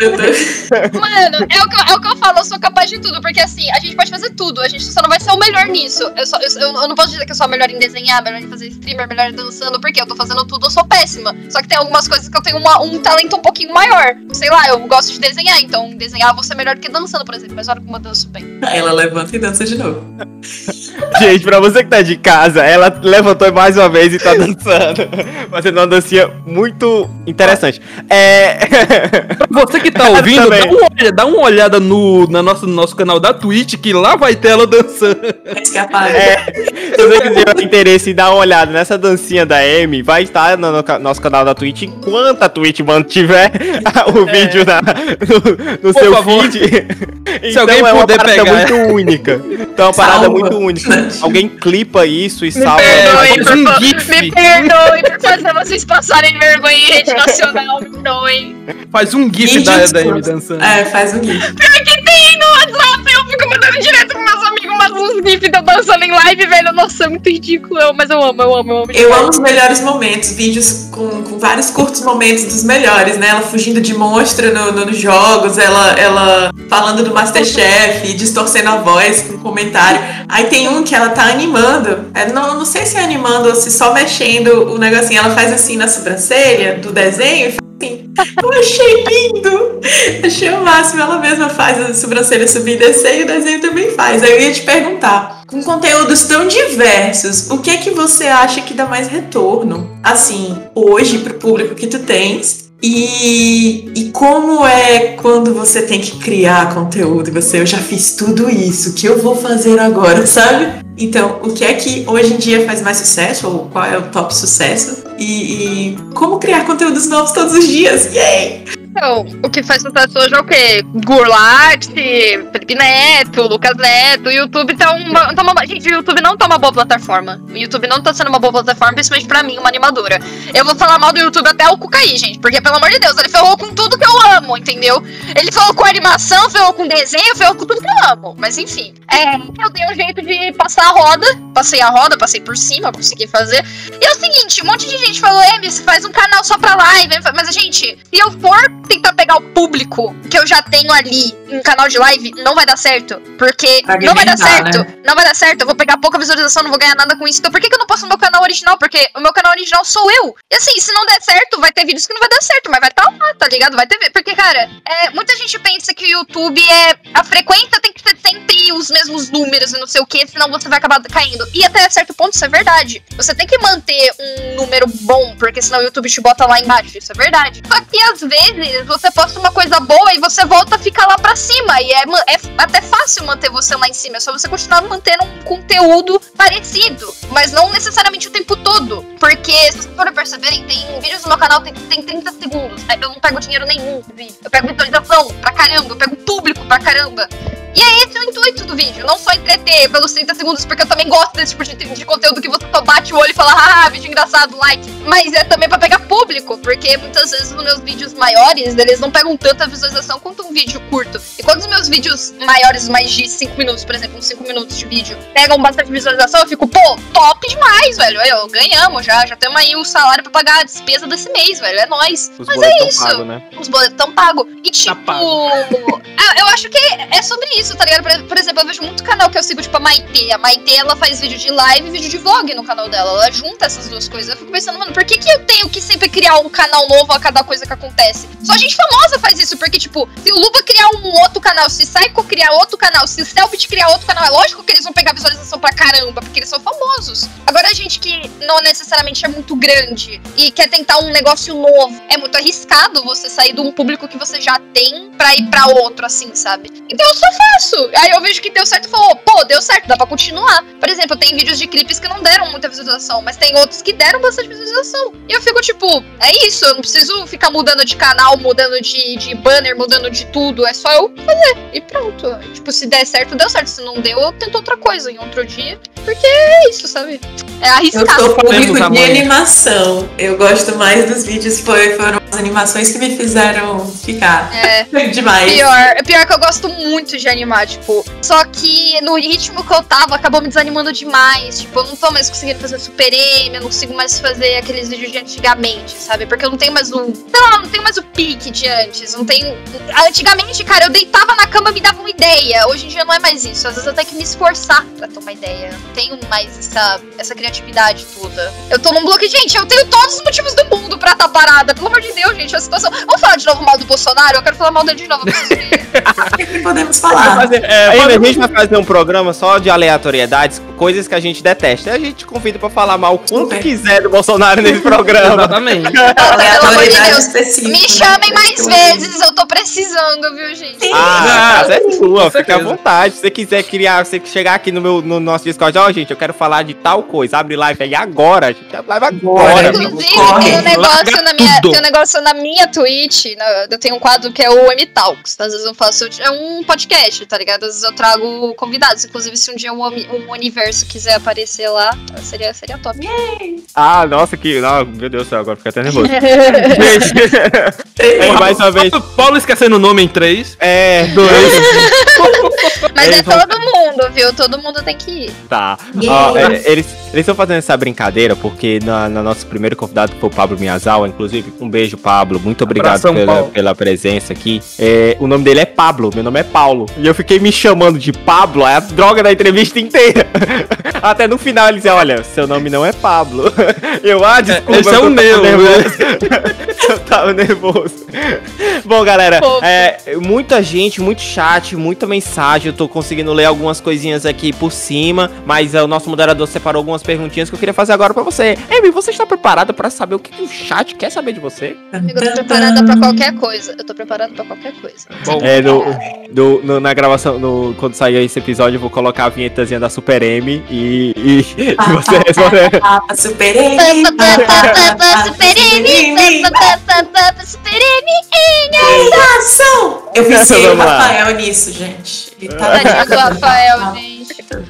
Eu tô-
Mano, é o, que, eu- é o que eu falo, eu sou capaz de tudo, porque assim, a gente pode fazer tudo, a gente só não vai ser o melhor nisso. Eu, só, eu, eu- não posso dizer que eu sou a melhor em desenhar, melhor em fazer streamer, melhor em dançando, porque eu tô fazendo tudo, eu sou péssima. Só que tem algumas coisas que eu tenho uma- um talento um pouquinho maior. Sei lá, eu gosto de desenhar, então desenhar eu vou ser melhor do que dançando, por exemplo, mas olha como eu danço bem.
Ela levanta e dança de novo.
Gente, pra você que tá de casa, ela levantou mais uma vez e tá dançando. Fazendo uma dancinha muito interessante. É.
Você que tá ouvindo, dá olhada- dá uma olhada no, na nossa, no nosso canal da Twitch, que lá vai ter ela dançando.
Escapar.
É, se você quiser ter interesse em dar uma olhada nessa dancinha da Amy, vai estar no, no nosso canal da Twitch enquanto a Twitch mantiver o vídeo na- no, no
Por
seu
favor.
feed. Então
alguém
é uma parada
pegar.
muito única. Então é uma parada
Salva.
muito única. Alguém clipa isso e salva.
perdoe,
faz
por
um gif.
me perdoe por fazer vocês passarem vergonha em rede nacional, perdoem.
Faz um gif da, da Amy dançando.
É, faz um gif.
Pior que tem no WhatsApp, eu fico mandando direto uns gifs eu dançando em live, velho. Nossa, é muito ridículo, eu- mas eu amo, eu amo, eu amo.
Eu amo os melhores momentos, vídeos com, com vários curtos momentos dos melhores, né? Ela fugindo de monstro no- no- nos jogos, ela, ela falando do Masterchef, distorcendo a voz com comentário. Aí tem um que ela tá animando, é, não, não sei se é animando ou se só mexendo o negocinho. Ela faz assim na sobrancelha do desenho e faz assim. Eu achei lindo! Achei o máximo. Ela mesma faz a sobrancelha subir e descer e o desenho também faz. Aí eu ia te perguntar, com conteúdos tão diversos, o que é que você acha que dá mais retorno? Assim, hoje, pro público que tu tens. E, e como é quando você tem que criar conteúdo e você, eu já fiz tudo isso, o que eu vou fazer agora, sabe? Então, o que é que hoje em dia faz mais sucesso, ou qual é o top sucesso? E, e como criar conteúdos novos todos os dias? Yay!
Então, o que faz sucesso hoje é o quê? Gurlat, Felipe Neto, Lucas Neto, o YouTube tá uma, tá uma. Gente, o YouTube não tá uma boa plataforma. O YouTube não tá sendo uma boa plataforma, principalmente pra mim, uma animadora. Eu vou falar mal do YouTube até o cu cair, gente. Porque, pelo amor de Deus, ele ferrou com tudo que eu amo, entendeu? Ele ferrou com animação, ferrou com desenho, ferrou com tudo que eu amo. Mas enfim. É, eu dei um jeito de passar a roda. Passei a roda, passei por cima, consegui fazer. E é o seguinte, um monte de gente falou, Emi, você faz um canal só pra live. Mas, gente, se eu for tentar pegar o público que eu já tenho ali em canal de live, não vai dar certo. Porque não vai dar certo. Não vai dar certo. Eu vou pegar pouca visualização, não vou ganhar nada com isso. Então por que, que eu não posto no meu canal original? Porque o meu canal original sou eu. E assim, se não der certo, vai ter vídeos que não vai dar certo, mas vai estar lá, tá ligado? Vai ter. Porque, cara, é, muita gente pensa que o YouTube é. A frequência tem que ser sempre os mesmos números e não sei o que, senão você vai acabar caindo. E até certo ponto isso é verdade. Você tem que manter um número bom, porque senão o YouTube te bota lá embaixo. Isso é verdade. Só que às vezes você posta uma coisa boa e você volta a ficar lá pra cima. E é, é até fácil manter você lá em cima. É só você continuar mantendo um conteúdo parecido. Mas não necessariamente o tempo todo. Porque, se vocês forem perceberem, tem vídeos no meu canal que tem, tem 30 segundos. Aí Eu não pego dinheiro nenhum. Eu pego visualização pra caramba, eu pego público pra caramba. E é esse o intuito do vídeo, não só entreter pelos 30 segundos, porque eu também gosto desse tipo de, de conteúdo que você só bate o olho e fala, ah, vídeo engraçado, like. Mas é também pra pegar público, porque muitas vezes nos meus vídeos maiores, eles não pegam tanta visualização quanto um vídeo curto. E quando os meus vídeos maiores, mais de 5 minutos, por exemplo, uns 5 minutos de vídeo, pegam bastante visualização, eu fico, pô, top demais, velho. Aí, ó, ganhamos já, já temos aí o salário pra pagar a despesa desse mês, velho. É nóis.
Os
Mas
boletos
é isso.
pagos, né?
Os boletos estão pagos. E tipo.
pago.
ah, eu acho que é sobre isso, tá ligado? Por, por exemplo, eu vejo muito canal que eu sigo, tipo a Maitê. A Maitê, ela faz vídeo de live e vídeo de vlog no canal dela. Ela junta essas duas coisas. Eu fico pensando, mano, por que, que eu tenho que sempre criar um canal novo a cada coisa que acontece? Só gente famosa faz isso, porque, tipo, se o Luba criar um outro canal, se Psycho criar outro canal, se Selbit criar outro canal, é lógico que eles vão pegar visualização pra caramba, porque eles são famosos. Agora, gente que não necessariamente é muito grande e quer tentar um negócio novo, é muito arriscado você sair de um público que você já tem pra ir pra outro, assim, sabe? Então eu só faço. Aí eu vejo que deu certo e falou, pô, deu certo, dá pra continuar. Por exemplo, tem vídeos de clipes que não deram muita visualização, mas tem outros que deram bastante visualização. E eu fico tipo, é isso, eu não preciso ficar mudando de canal, mudando de, de banner, mudando de tudo. É só eu fazer. E pronto. Tipo, se der certo, deu certo. Se não deu, eu tento outra coisa em outro dia. Porque é isso, sabe? É
Eu
arriscado.
sou público de animação. Eu gosto mais dos vídeos, foi, foram as animações que me fizeram ficar
É.
demais.
Pior, pior que eu gosto muito de animar, tipo. Só que no ritmo que eu tava, acabou me desanimando demais. Tipo, eu não tô mais conseguindo fazer Super M, eu não consigo mais fazer aqueles vídeos de antigamente, sabe? Porque eu não tenho mais o. Sei lá, não tenho mais o pique de antes. Não tenho. Antigamente, cara, eu deitava na cama e me dava uma ideia. Hoje em dia não é mais isso. Às vezes eu tenho que me esforçar pra ter uma ideia. Eu não tenho mais essa, essa criatividade toda. Eu tô num bloco. Gente, eu tenho todos os motivos do mundo pra estar parada. Pelo amor de Deus, gente, a situação. Vamos falar de novo mal do Bolsonaro? Eu quero falar mal dele de novo.
podemos falar?
Fazer-
É,
Ainda a gente vai fazer um programa só de aleatoriedades, coisas que a gente detesta. A gente convida pra falar mal o quanto quiser do Bolsonaro nesse programa.
Exatamente.
pelo amor de Deus. Me
né?
chamem mais vezes, eu tô precisando, viu, gente?
Ah, a casa é sua, fica à vontade. Se você quiser criar, você chegar aqui no, meu, no nosso Discord, ó, gente, eu quero falar de tal coisa. Abre live aí agora. A gente abre live agora.
Inclusive,
Corre.
tem um, negócio na minha,
tudo.
tem um negócio na minha Twitch. na- eu tenho um quadro que é o M Talks. Às vezes eu faço. É um podcast, tá ligado? Às vezes eu trago convidados. Inclusive, se um dia um, um universo quiser aparecer lá, seria, seria top.
Ah, nossa, que. Não, meu Deus do céu, agora fica até nervoso. gente, é, mais uma vez.
Paulo esquecendo o nome em três.
É, dois.
Mas é
vão-
todo mundo, viu? Todo mundo tem que ir.
Tá. Ó, é, eles eles estão fazendo essa brincadeira porque na, na nosso primeiro convidado foi o Pablo Miyazawa, inclusive, um beijo, Pablo. Muito obrigado
Abração,
pela,
Paulo.
pela presença aqui. É, o nome dele é Pablo, meu nome é Paulo. E eu fiquei me chamando de Pablo a droga da entrevista inteira. Até no final ele dizia: Olha, seu nome não é Pablo. Eu, ah, desculpa.
esse é
eu
o
tava
meu,
nervoso. eu tava nervoso. Bom, galera, é, muita gente, muito chat, muita mensagem. Eu tô conseguindo ler algumas coisinhas aqui por cima, mas é, o nosso moderador separou algumas perguntinhas que eu queria fazer agora pra você. Amy, você está preparada pra saber o que, que o chat quer saber de você?
Amigo, eu tô preparada pra qualquer coisa. Eu tô preparada pra qualquer coisa.
Bom,
É, no, no- no- na gravação, no- quando sair esse episódio, eu vou colocar a vinhetazinha da Super M e, e, e você responder.
Ah, Super M.
Super M, Super M,
Ação! Eu viciei o
Vamos lá.
Rafael nisso, gente. Ele tá
Tadinho do Rafael, gente.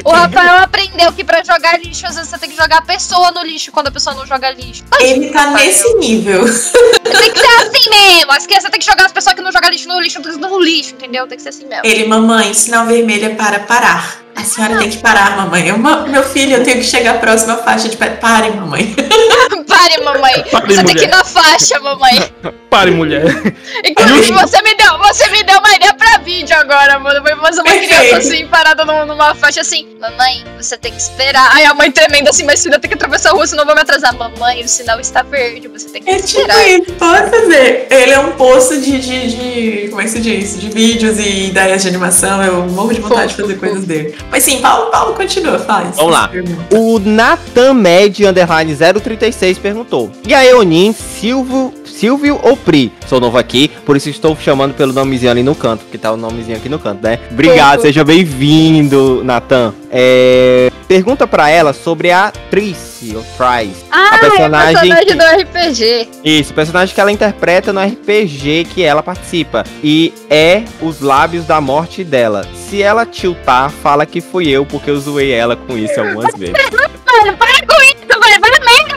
O Rafael aprendeu que pra jogar lixo, às vezes você tem que jogar a pessoa no lixo quando a pessoa não joga lixo.
Ele tá nesse nível.
Tem que ser assim mesmo. As crianças têm que jogar as pessoas que não jogam lixo no lixo, no lixo, entendeu? Tem que ser assim mesmo.
Ele, mamãe, sinal vermelho é para parar. A senhora tem que parar, mamãe. Eu, meu filho, eu tenho que chegar à próxima faixa de pé. Pare, mamãe.
Pare, mamãe.
Pare,
você tem que ir
mulher.
na faixa, mamãe.
Pare, mulher.
Inclusive, você me deu, você me deu uma ideia pra vídeo agora, mano. Foi fazer uma criança assim, parada num- numa faixa assim. Mamãe, você tem que esperar. Aí a mãe tremendo assim, mas filha, tem que atravessar a rua, senão eu vou me atrasar. Mamãe, o sinal está verde, você tem que
É tipo
esperar.
isso, pode fazer. Ele é um poço de, de, de- Como é que se diz? De vídeos e ideias de animação. Eu morro de vontade de fazer coisas dele. Mas sim, Paulo, Paulo continua, faz.
Vamos lá. O Nathan Med underline 036 perguntou. E a Eonin, Silvio, Silvio ou Pri? Sou novo aqui, por isso estou chamando pelo nomezinho ali no canto, porque tá o nomezinho aqui no canto, né? Obrigado, seja bem-vindo, Nathan. É, Pergunta pra ela sobre a Trice, ou Trice.
Ah,
a personagem.
personagem
que-
do RPG.
Isso, personagem que ela interpreta no RPG que ela participa. E é os lábios da morte dela. Se ela tiltar, fala que fui eu, porque eu zoei ela com isso algumas vezes.
Para com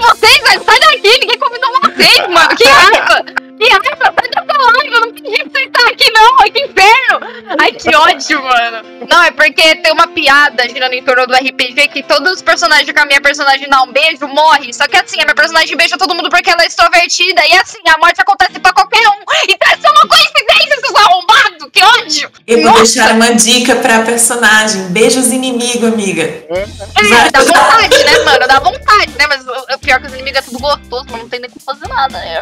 vocês, velho. Sai daqui, ninguém convidou vocês, mano. Que raiva. Que raiva, sai dessa live. Eu não pedi pra você estar aqui, não. Ai, que inferno. Ai, que ódio, mano. Não, é porque tem uma piada girando em torno do RPG que todos os personagens que a minha personagem dá um beijo morre. Só que assim, a minha personagem beija todo mundo porque ela é extrovertida. E assim, a morte acontece pra qualquer um. Então isso é uma coincidência, seus arrombados. Que ódio.
Eu vou
Nossa.
deixar uma dica pra personagem. Beijos inimigo, amiga.
É, dá vontade, né, mano? Dá vontade, né? Mas o pior é que os inimigos é tudo gostoso, mano. Não tem nem como fazer nada. É.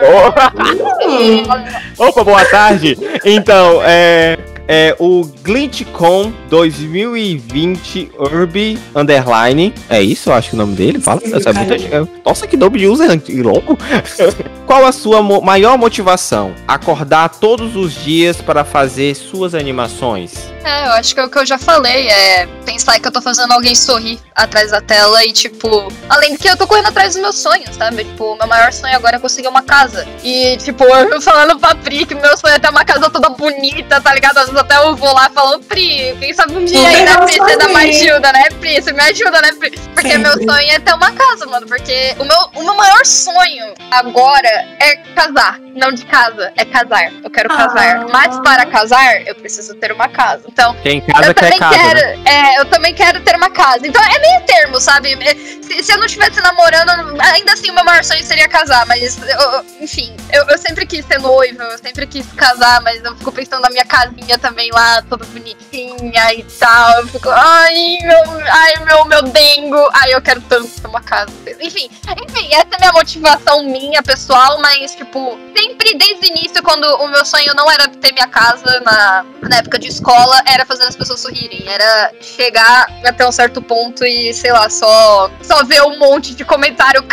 Opa, boa tarde. Então, é, é o GlitchCon 2020 Urb Underline. É isso, eu acho que o nome dele. Fala.
Sim,
Essa é é- nossa, que nome de user louco. Qual a sua mo- maior motivação? Acordar todos os dias para fazer suas animações?
É, eu acho que é o que eu já falei, é pensar que eu tô fazendo alguém sorrir atrás da tela e, tipo, além que eu tô correndo atrás dos meus sonhos, sabe? Tipo, meu maior sonho agora é conseguir uma casa. E, tipo, eu falando pra Pri que meu sonho é ter uma casa toda bonita, tá ligado? Às vezes até eu vou lá e falo, Pri, quem sabe um dia aí, né, Pri, você dá uma ajuda, né, Pri? Você me ajuda, né, Pri? Porque
Sempre.
meu sonho é ter uma casa, mano. Porque o meu, o meu maior sonho agora é casar. Não de casa, é casar. Eu quero
Ah.
casar. Mas para casar, eu preciso ter uma casa. Então,
Quem casa
eu
quer
também
casa.
quero,
né?
é, eu também quero ter uma casa. Então é meio termo, sabe? É, Se, se eu não estivesse namorando, ainda assim o meu maior sonho seria casar. Mas, eu- eu- enfim, eu, eu sempre quis ser noiva, eu sempre quis casar, mas eu fico pensando na minha casinha também lá, toda bonitinha e tal. Eu fico, ai, meu, ai, meu, meu dengo. Ai, eu quero tanto ter uma casa. Enfim, enfim, essa é a minha motivação minha, pessoal, mas, tipo, sempre desde o início, quando o meu sonho não era ter minha casa na, na época de escola, era fazer as pessoas sorrirem. Era chegar até um certo ponto e, sei lá, só, só ver um monte de comentário.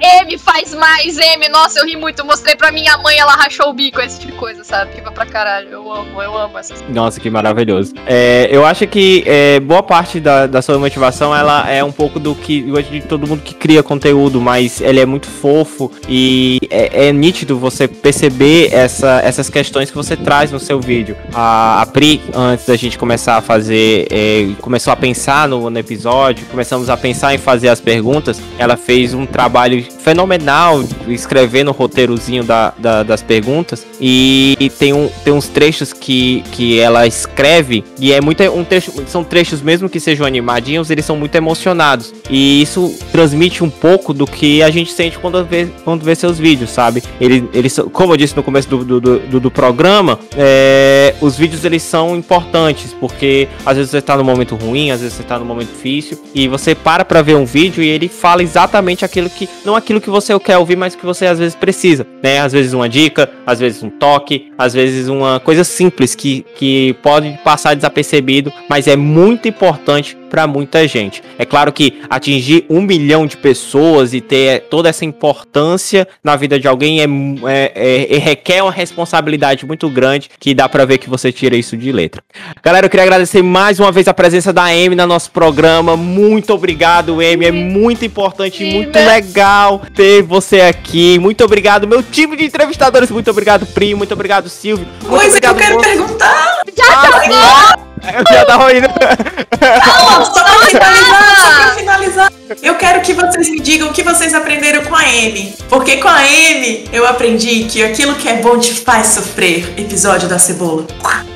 M faz mais, M, nossa, eu ri muito. Mostrei pra minha mãe, ela rachou o bico, esse tipo de coisa, sabe? Fica pra caralho. Eu amo, eu amo essas
Nossa, que maravilhoso. É, eu acho que é, boa parte da, da sua motivação ela é um pouco do que eu de todo mundo que cria conteúdo, mas ele é muito fofo e é, é nítido você perceber essa, essas questões que você traz no seu vídeo. A, a Pri, antes da gente começar a fazer, é, começou a pensar no, no episódio, começamos a pensar em fazer as perguntas. Ela fez um trabalho fenomenal escrevendo o roteirozinho da, da- das perguntas e tem, um, tem uns trechos que, que ela escreve e é muito um trecho, são trechos mesmo que sejam animadinhos, eles são muito emocionados e isso transmite um pouco do que a gente sente quando vê, quando vê seus vídeos, sabe? Ele, são- como eu disse no começo do, do, do, do programa, é, os vídeos eles são importantes porque às vezes você tá num momento ruim, às vezes você tá num momento difícil e você para pra ver um vídeo e ele fala exatamente aquilo que não aquilo que você quer ouvir, mas que você às vezes precisa, né? Às vezes uma dica, às vezes um toque, às vezes uma coisa simples que, que pode passar desapercebido, mas é muito importante para muita gente. É claro que atingir um milhão de pessoas e ter toda essa importância na vida de alguém é, é- é- é- requer uma responsabilidade muito grande que dá para ver que você tira isso de letra. Galera, eu queria agradecer mais uma vez a presença da Amy no nosso programa. Muito obrigado, Amy. É muito importante e muito legal ter você aqui. Muito obrigado, meu time de entrevistadores. Muito obrigado, Primo. Muito obrigado, Silvio. Muito
Coisa que eu
obrigado,
quero
Mo-
perguntar.
Ah, Eu já tava indo.
Não, só pra finalizar, só pra finalizar. Eu quero que vocês me digam o que vocês aprenderam com a Amy. Porque com a Amy eu aprendi que aquilo que é bom te faz sofrer. Episódio da cebola.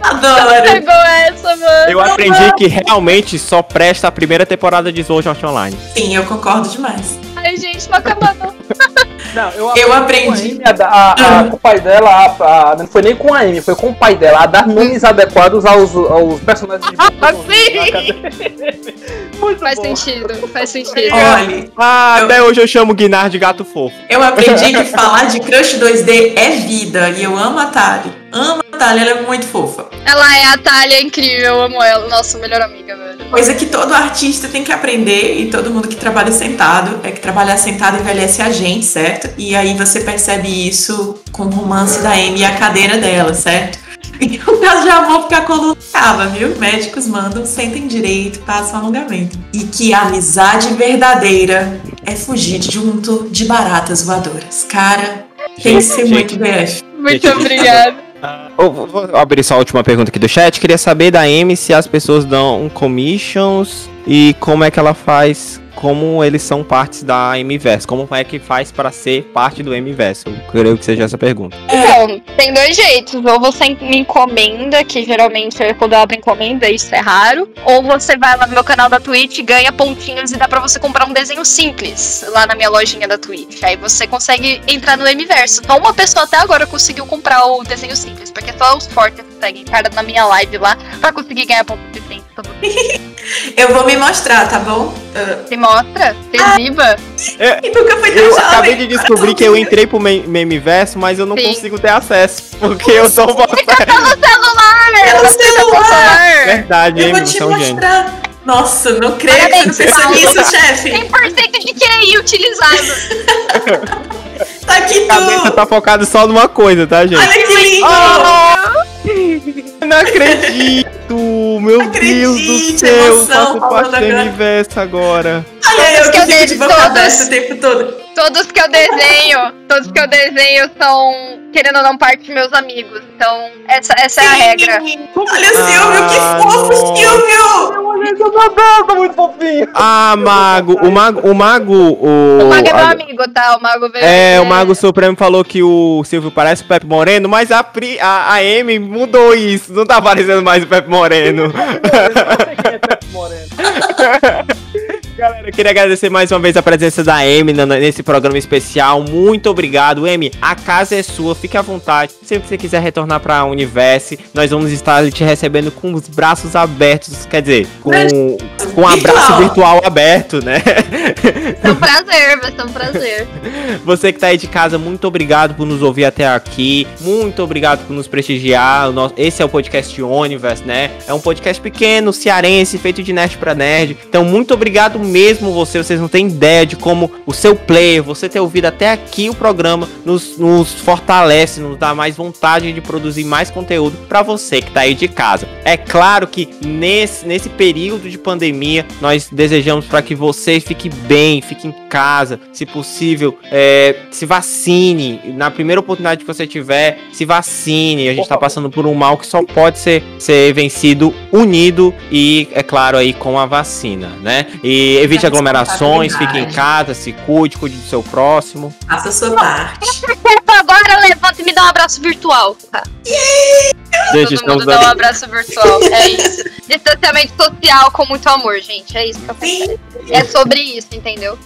Adoro.
Pegou essa, mano.
Eu aprendi que realmente só presta a primeira temporada de Sword Art Online.
Sim, eu concordo demais.
Ai, gente, não acaba não.
Eu,
Eu
aprendi com a Amy a, a- a- com o pai dela, a- a- não foi nem com a Amy, foi com o pai dela, a dar nomes adequados aos, aos personagens de Muito
Faz
bom.
sentido, faz sentido.
Olha,
Ah,
Eu-
até hoje eu chamo Guinar de gato fofo.
eu aprendi que falar de crush 2D é vida e eu amo a Tali. Amo a Tali, ela é muito fofa.
Ela é a Thalia incrível, eu amo ela. Nossa, melhor amiga, velho.
Coisa que todo artista tem que aprender e todo mundo que trabalha sentado é que trabalhar sentado envelhece a gente, certo? E aí você percebe isso com o romance da Amy e a cadeira dela, certo? E o caso de amor porque a coluna tava, viu? Médicos mandam, sentem direito, passam alongamento. E que a amizade verdadeira é fugir junto de baratas voadoras. Cara, tem que ser
Gente.
muito BF.
Muito obrigada.
Vou vou abrir só a última pergunta aqui do chat. Queria saber da Amy se as pessoas dão commissions e como é que ela faz, como eles são partes da Mverse. Como é que faz para ser parte do Mverse? Eu creio que seja essa pergunta.
Então, tem dois jeitos. Ou você me encomenda, que geralmente quando eu abro encomenda, isso é raro. Ou você vai lá no meu canal da Twitch, ganha pontinhos e dá pra você comprar um desenho simples lá na minha lojinha da Twitch. Aí você consegue entrar no Mverso. Só uma pessoa até agora conseguiu comprar o desenho simples, porque só os fortes seguem cara na minha live lá pra conseguir ganhar pontos de tempo.
Eu vou me mostrar, tá bom? Ah,
Se mostra, se exiba.
e nunca fui tão
Eu
jovem.
acabei de descobrir que eu entrei pro Me- Memiverse, mas eu não
Sim.
consigo ter acesso. Porque eu tô botando.
celular!
Pelo
Você tá com o celular!
Verdade,
Eu
Amy,
vou te
é
mostrar. Nossa, não creio que você não pensou nisso, chefe.
100% de QI utilizado.
Tá aqui
A cabeça
tudo.
tá focada só numa coisa, tá, gente?
Olha que lindo.
Não acredito! Meu Deus do céu! Eu
emoção,
faço parte do
agora.
Universo agora.
Olha eu
que
fico de boca aberta o tempo todo.
Todos que eu desenho, todos que eu desenho são, querendo ou não, parte de meus amigos. Então, essa, essa é a regra.
Olha o Silvio,
Ah,
que fofo,
nossa.
Silvio.
Tá muito fofinho.
Ah, Mago! O Mago. O Mago. O,
O Mago é meu amigo, tá? O Mago veio.
É, o Mago Supremo falou que o Silvio parece o Pepe Moreno, mas a, Pri, a, a Amy mudou isso. Não tá parecendo mais o Pepe Moreno.
Eu sei quem é Pepe Moreno.
Galera, eu queria agradecer mais uma vez a presença da Amy nesse programa especial. Muito obrigado, Amy. A casa é sua, fique à vontade. Sempre que você quiser retornar pra Universe, nós vamos estar te recebendo com os braços abertos. Quer dizer, com, com um abraço
Virtual.
aberto, né?
É um prazer, vai ser um prazer.
Você que tá aí de casa, muito obrigado por nos ouvir até aqui. Muito obrigado por nos prestigiar. Esse é o podcast Universe, né? É um podcast pequeno, cearense, feito de nerd pra nerd. Então, muito obrigado mesmo você. Vocês não têm ideia de como o seu player, você ter ouvido até aqui o programa, nos, nos fortalece, nos dá mais vontade de produzir mais conteúdo pra você que tá aí de casa. É claro que nesse, nesse período de pandemia, nós desejamos para que você fique bem, fique em casa, se possível, é, se vacine. Na primeira oportunidade que você tiver, se vacine. A gente tá passando por um mal que só pode ser, ser vencido unido e, é claro, aí com a vacina, né? E evite aglomerações, fique em casa, se cuide, cuide do seu próximo.
Faça a sua parte.
Agora levanta e me dá um abraço virtual. Tá?
Gente,
Todo mundo dá um abraço virtual. É isso. Distanciamento social com muito amor, gente. É isso que eu. É sobre isso, entendeu?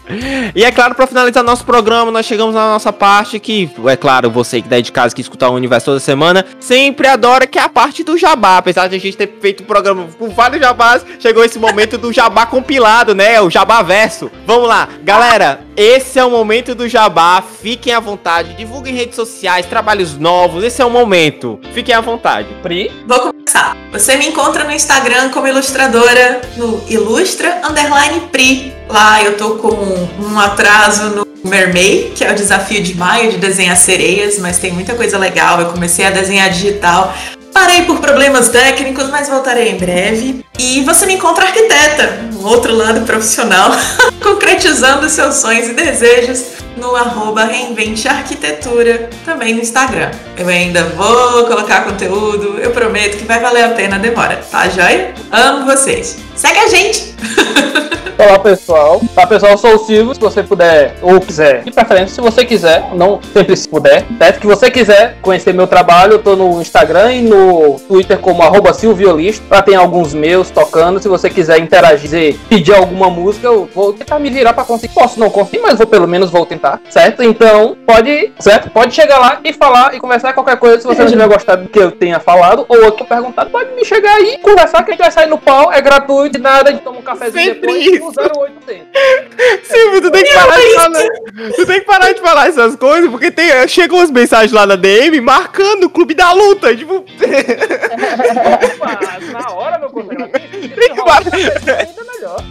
E é claro, pra finalizar nosso programa, nós chegamos na nossa parte que, é claro, você que tá aí de casa que escuta o universo toda semana, sempre adora, que é a parte do jabá. Apesar de a gente ter feito um programa com vários jabás, chegou esse momento do jabá compilado, né? O jabá verso. Vamos lá, galera. Esse é o momento do jabá. Fiquem à vontade, divulguem redes sociais, trabalhos novos. Esse é o momento. Fiquem à vontade.
Pri?
Vou começar. Você me encontra no Instagram como ilustradora no ilustra underline pri. Lá eu tô com um atraso no Mermaid, que é o desafio de maio de desenhar sereias, mas tem muita coisa legal. Eu comecei a desenhar digital. Parei por problemas técnicos, mas voltarei em breve. E você me encontra arquiteta, um outro lado profissional, concretizando seus sonhos e desejos no arroba Reinvente Arquitetura, também no Instagram. Eu ainda vou colocar conteúdo, eu prometo que vai valer a pena a demora, tá joia? Amo vocês! Segue a gente!
Olá pessoal, Olá pessoal, eu sou o Silvio, se você puder ou quiser, de preferência, se você quiser, não sempre se puder, certo? Que você quiser conhecer meu trabalho, eu tô no Instagram e no Twitter como arroba Silviolista, lá tem alguns meus tocando, se você quiser interagir, pedir alguma música, eu vou tentar me virar pra conseguir, posso não conseguir, mas vou pelo menos vou tentar, certo? Então, pode, certo? Pode chegar lá e falar e conversar qualquer coisa, se você não tiver gostado do que eu tenha falado ou o que eu perguntado, pode me chegar aí, conversar que a gente vai sair no pau, é gratuito, nada, a gente toma um cafezinho
Sempre
depois,
isso.
no 0800.
Silvio, tu tem que parar de falar. Tu tem que parar de falar essas coisas, porque tem, chegam umas mensagens lá na DM marcando o clube da luta. Tipo,
Opa, na hora, meu colega.
Tem que parar.
Ainda melhor.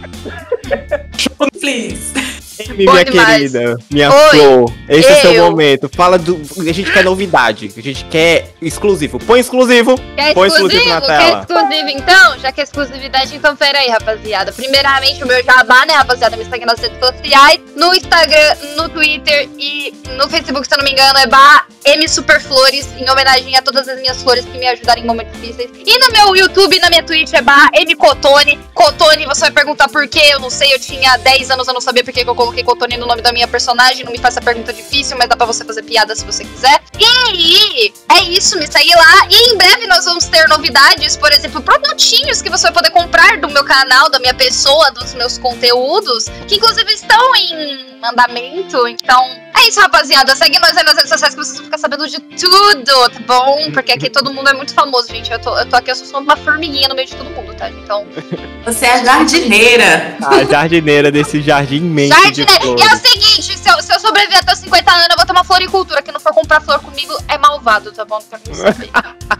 Please.
Minha
demais.
querida, minha
Oi,
flor, esse é o seu
eu.
momento. Fala do. A gente quer novidade, a gente quer exclusivo. Põe exclusivo.
Quer
Põe
exclusivo?
exclusivo na
Quer
tela.
exclusivo então? Já que é exclusividade, então pera aí, rapaziada. Primeiramente, o meu jabá, né, rapaziada? Me segue nas redes sociais. No Instagram, no Twitter e no Facebook, se eu não me engano, é barra M Superflores, em homenagem a todas as minhas flores que me ajudaram em momentos difíceis. E no meu YouTube, na minha Twitch, é barra M Cotone. Cotone, você vai perguntar por quê? Eu não sei, eu tinha 10 anos, eu não sabia por que que eu coloquei Cotone no nome da minha personagem. Não me faça pergunta difícil, mas dá pra você fazer piada se você quiser. E é isso, me segue lá. E em breve nós vamos ter novidades, por exemplo, produtinhos que você vai poder comprar do meu canal, da minha pessoa, dos meus conteúdos, que inclusive estão em andamento. Então, é isso, rapaziada. Segue nós aí nas redes sociais que vocês vão ficar sabendo de tudo, tá bom? Porque aqui todo mundo é muito famoso, gente. Eu tô, eu tô aqui, eu sou só uma formiguinha no meio de todo mundo, tá? Então,
Você é a jardineira.
A jardineira desse jardim imenso de
Jardineira. E é o seguinte, se eu, se eu sobreviver até os 50 anos, eu vou ter uma floricultura. Quem não for comprar flor comigo é malvado, tá bom? Não quero nem saber.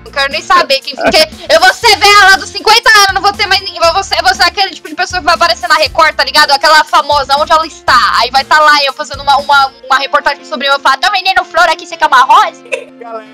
não quero nem saber. Quem, porque eu vou ser velha lá dos 50 anos, não vou ter mais ninguém. Eu vou ser, eu vou ser aquele tipo de pessoa que vai aparecer na Record, tá ligado? Aquela famosa, onde ela está. Aí vai estar lá eu fazendo uma, uma, uma reportagem sobre eu. Falo, tô vendendo flor aqui, você quer uma rosa?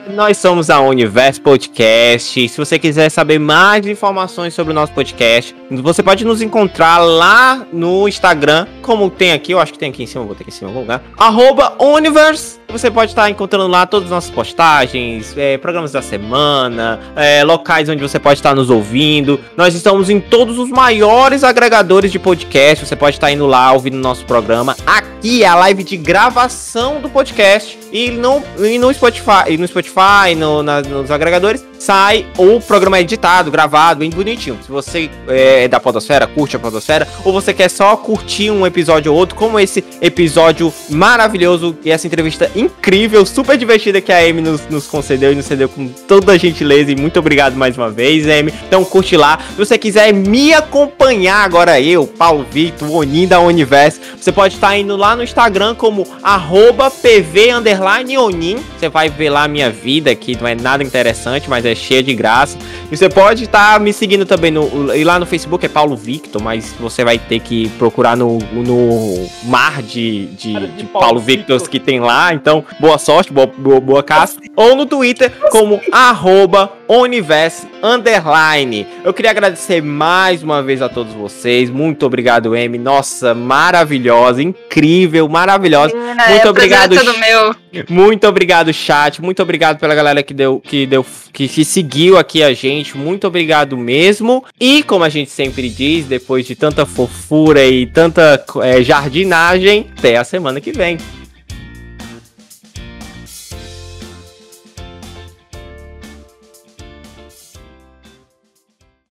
Nós somos a Universo Podcast. Se você quiser saber mais informações sobre o nosso podcast, você pode nos encontrar lá no Instagram, como tem aqui, eu acho que tem aqui em cima, vou ter aqui em cima algum lugar. Arroba Universe. Você pode estar encontrando lá todas as nossas postagens, é, programas da semana, é, locais onde você pode estar nos ouvindo. Nós estamos em todos os maiores agregadores de podcast. Você pode estar indo lá ouvindo nosso programa. Aqui é a live de gravação do podcast. E no, e no Spotify, e no Spotify, no, na- nos agregadores, sai o programa editado, gravado, bem bonitinho. Se você é da Podosfera, curte a Podosfera, ou você quer só curtir um episódio ou outro, como esse episódio maravilhoso e essa entrevista incrível, super divertida que a Amy nos, nos concedeu e nos cedeu com toda a gentileza. E muito obrigado mais uma vez, Amy. Então curte lá. Se você quiser me acompanhar agora, eu, Paulo Vitor, Onin da Universo, você pode estar indo lá no Instagram como arroba pv underline Onin. Você vai ver lá a minha vida, que não é nada interessante, mas é cheia de graça. E você pode estar me seguindo também no. E lá no Facebook é Paulo Victor, mas você vai ter que procurar no, no mar de, de,
Cara,
de Paulo,
Paulo Victor.
que tem lá. Então, boa sorte, boa, boa, boa caça. Ou no Twitter como arroba Universe Underline. Eu queria agradecer mais uma vez a todos vocês. Muito obrigado, M. Nossa, maravilhosa, incrível, maravilhosa. Muito obrigado,
É meu.
Muito obrigado, chat. Muito obrigado pela galera que deu, que deu, que, que seguiu aqui a gente. Muito obrigado mesmo. E como a gente sempre diz, depois de tanta fofura e tanta eh, jardinagem, até a semana que vem.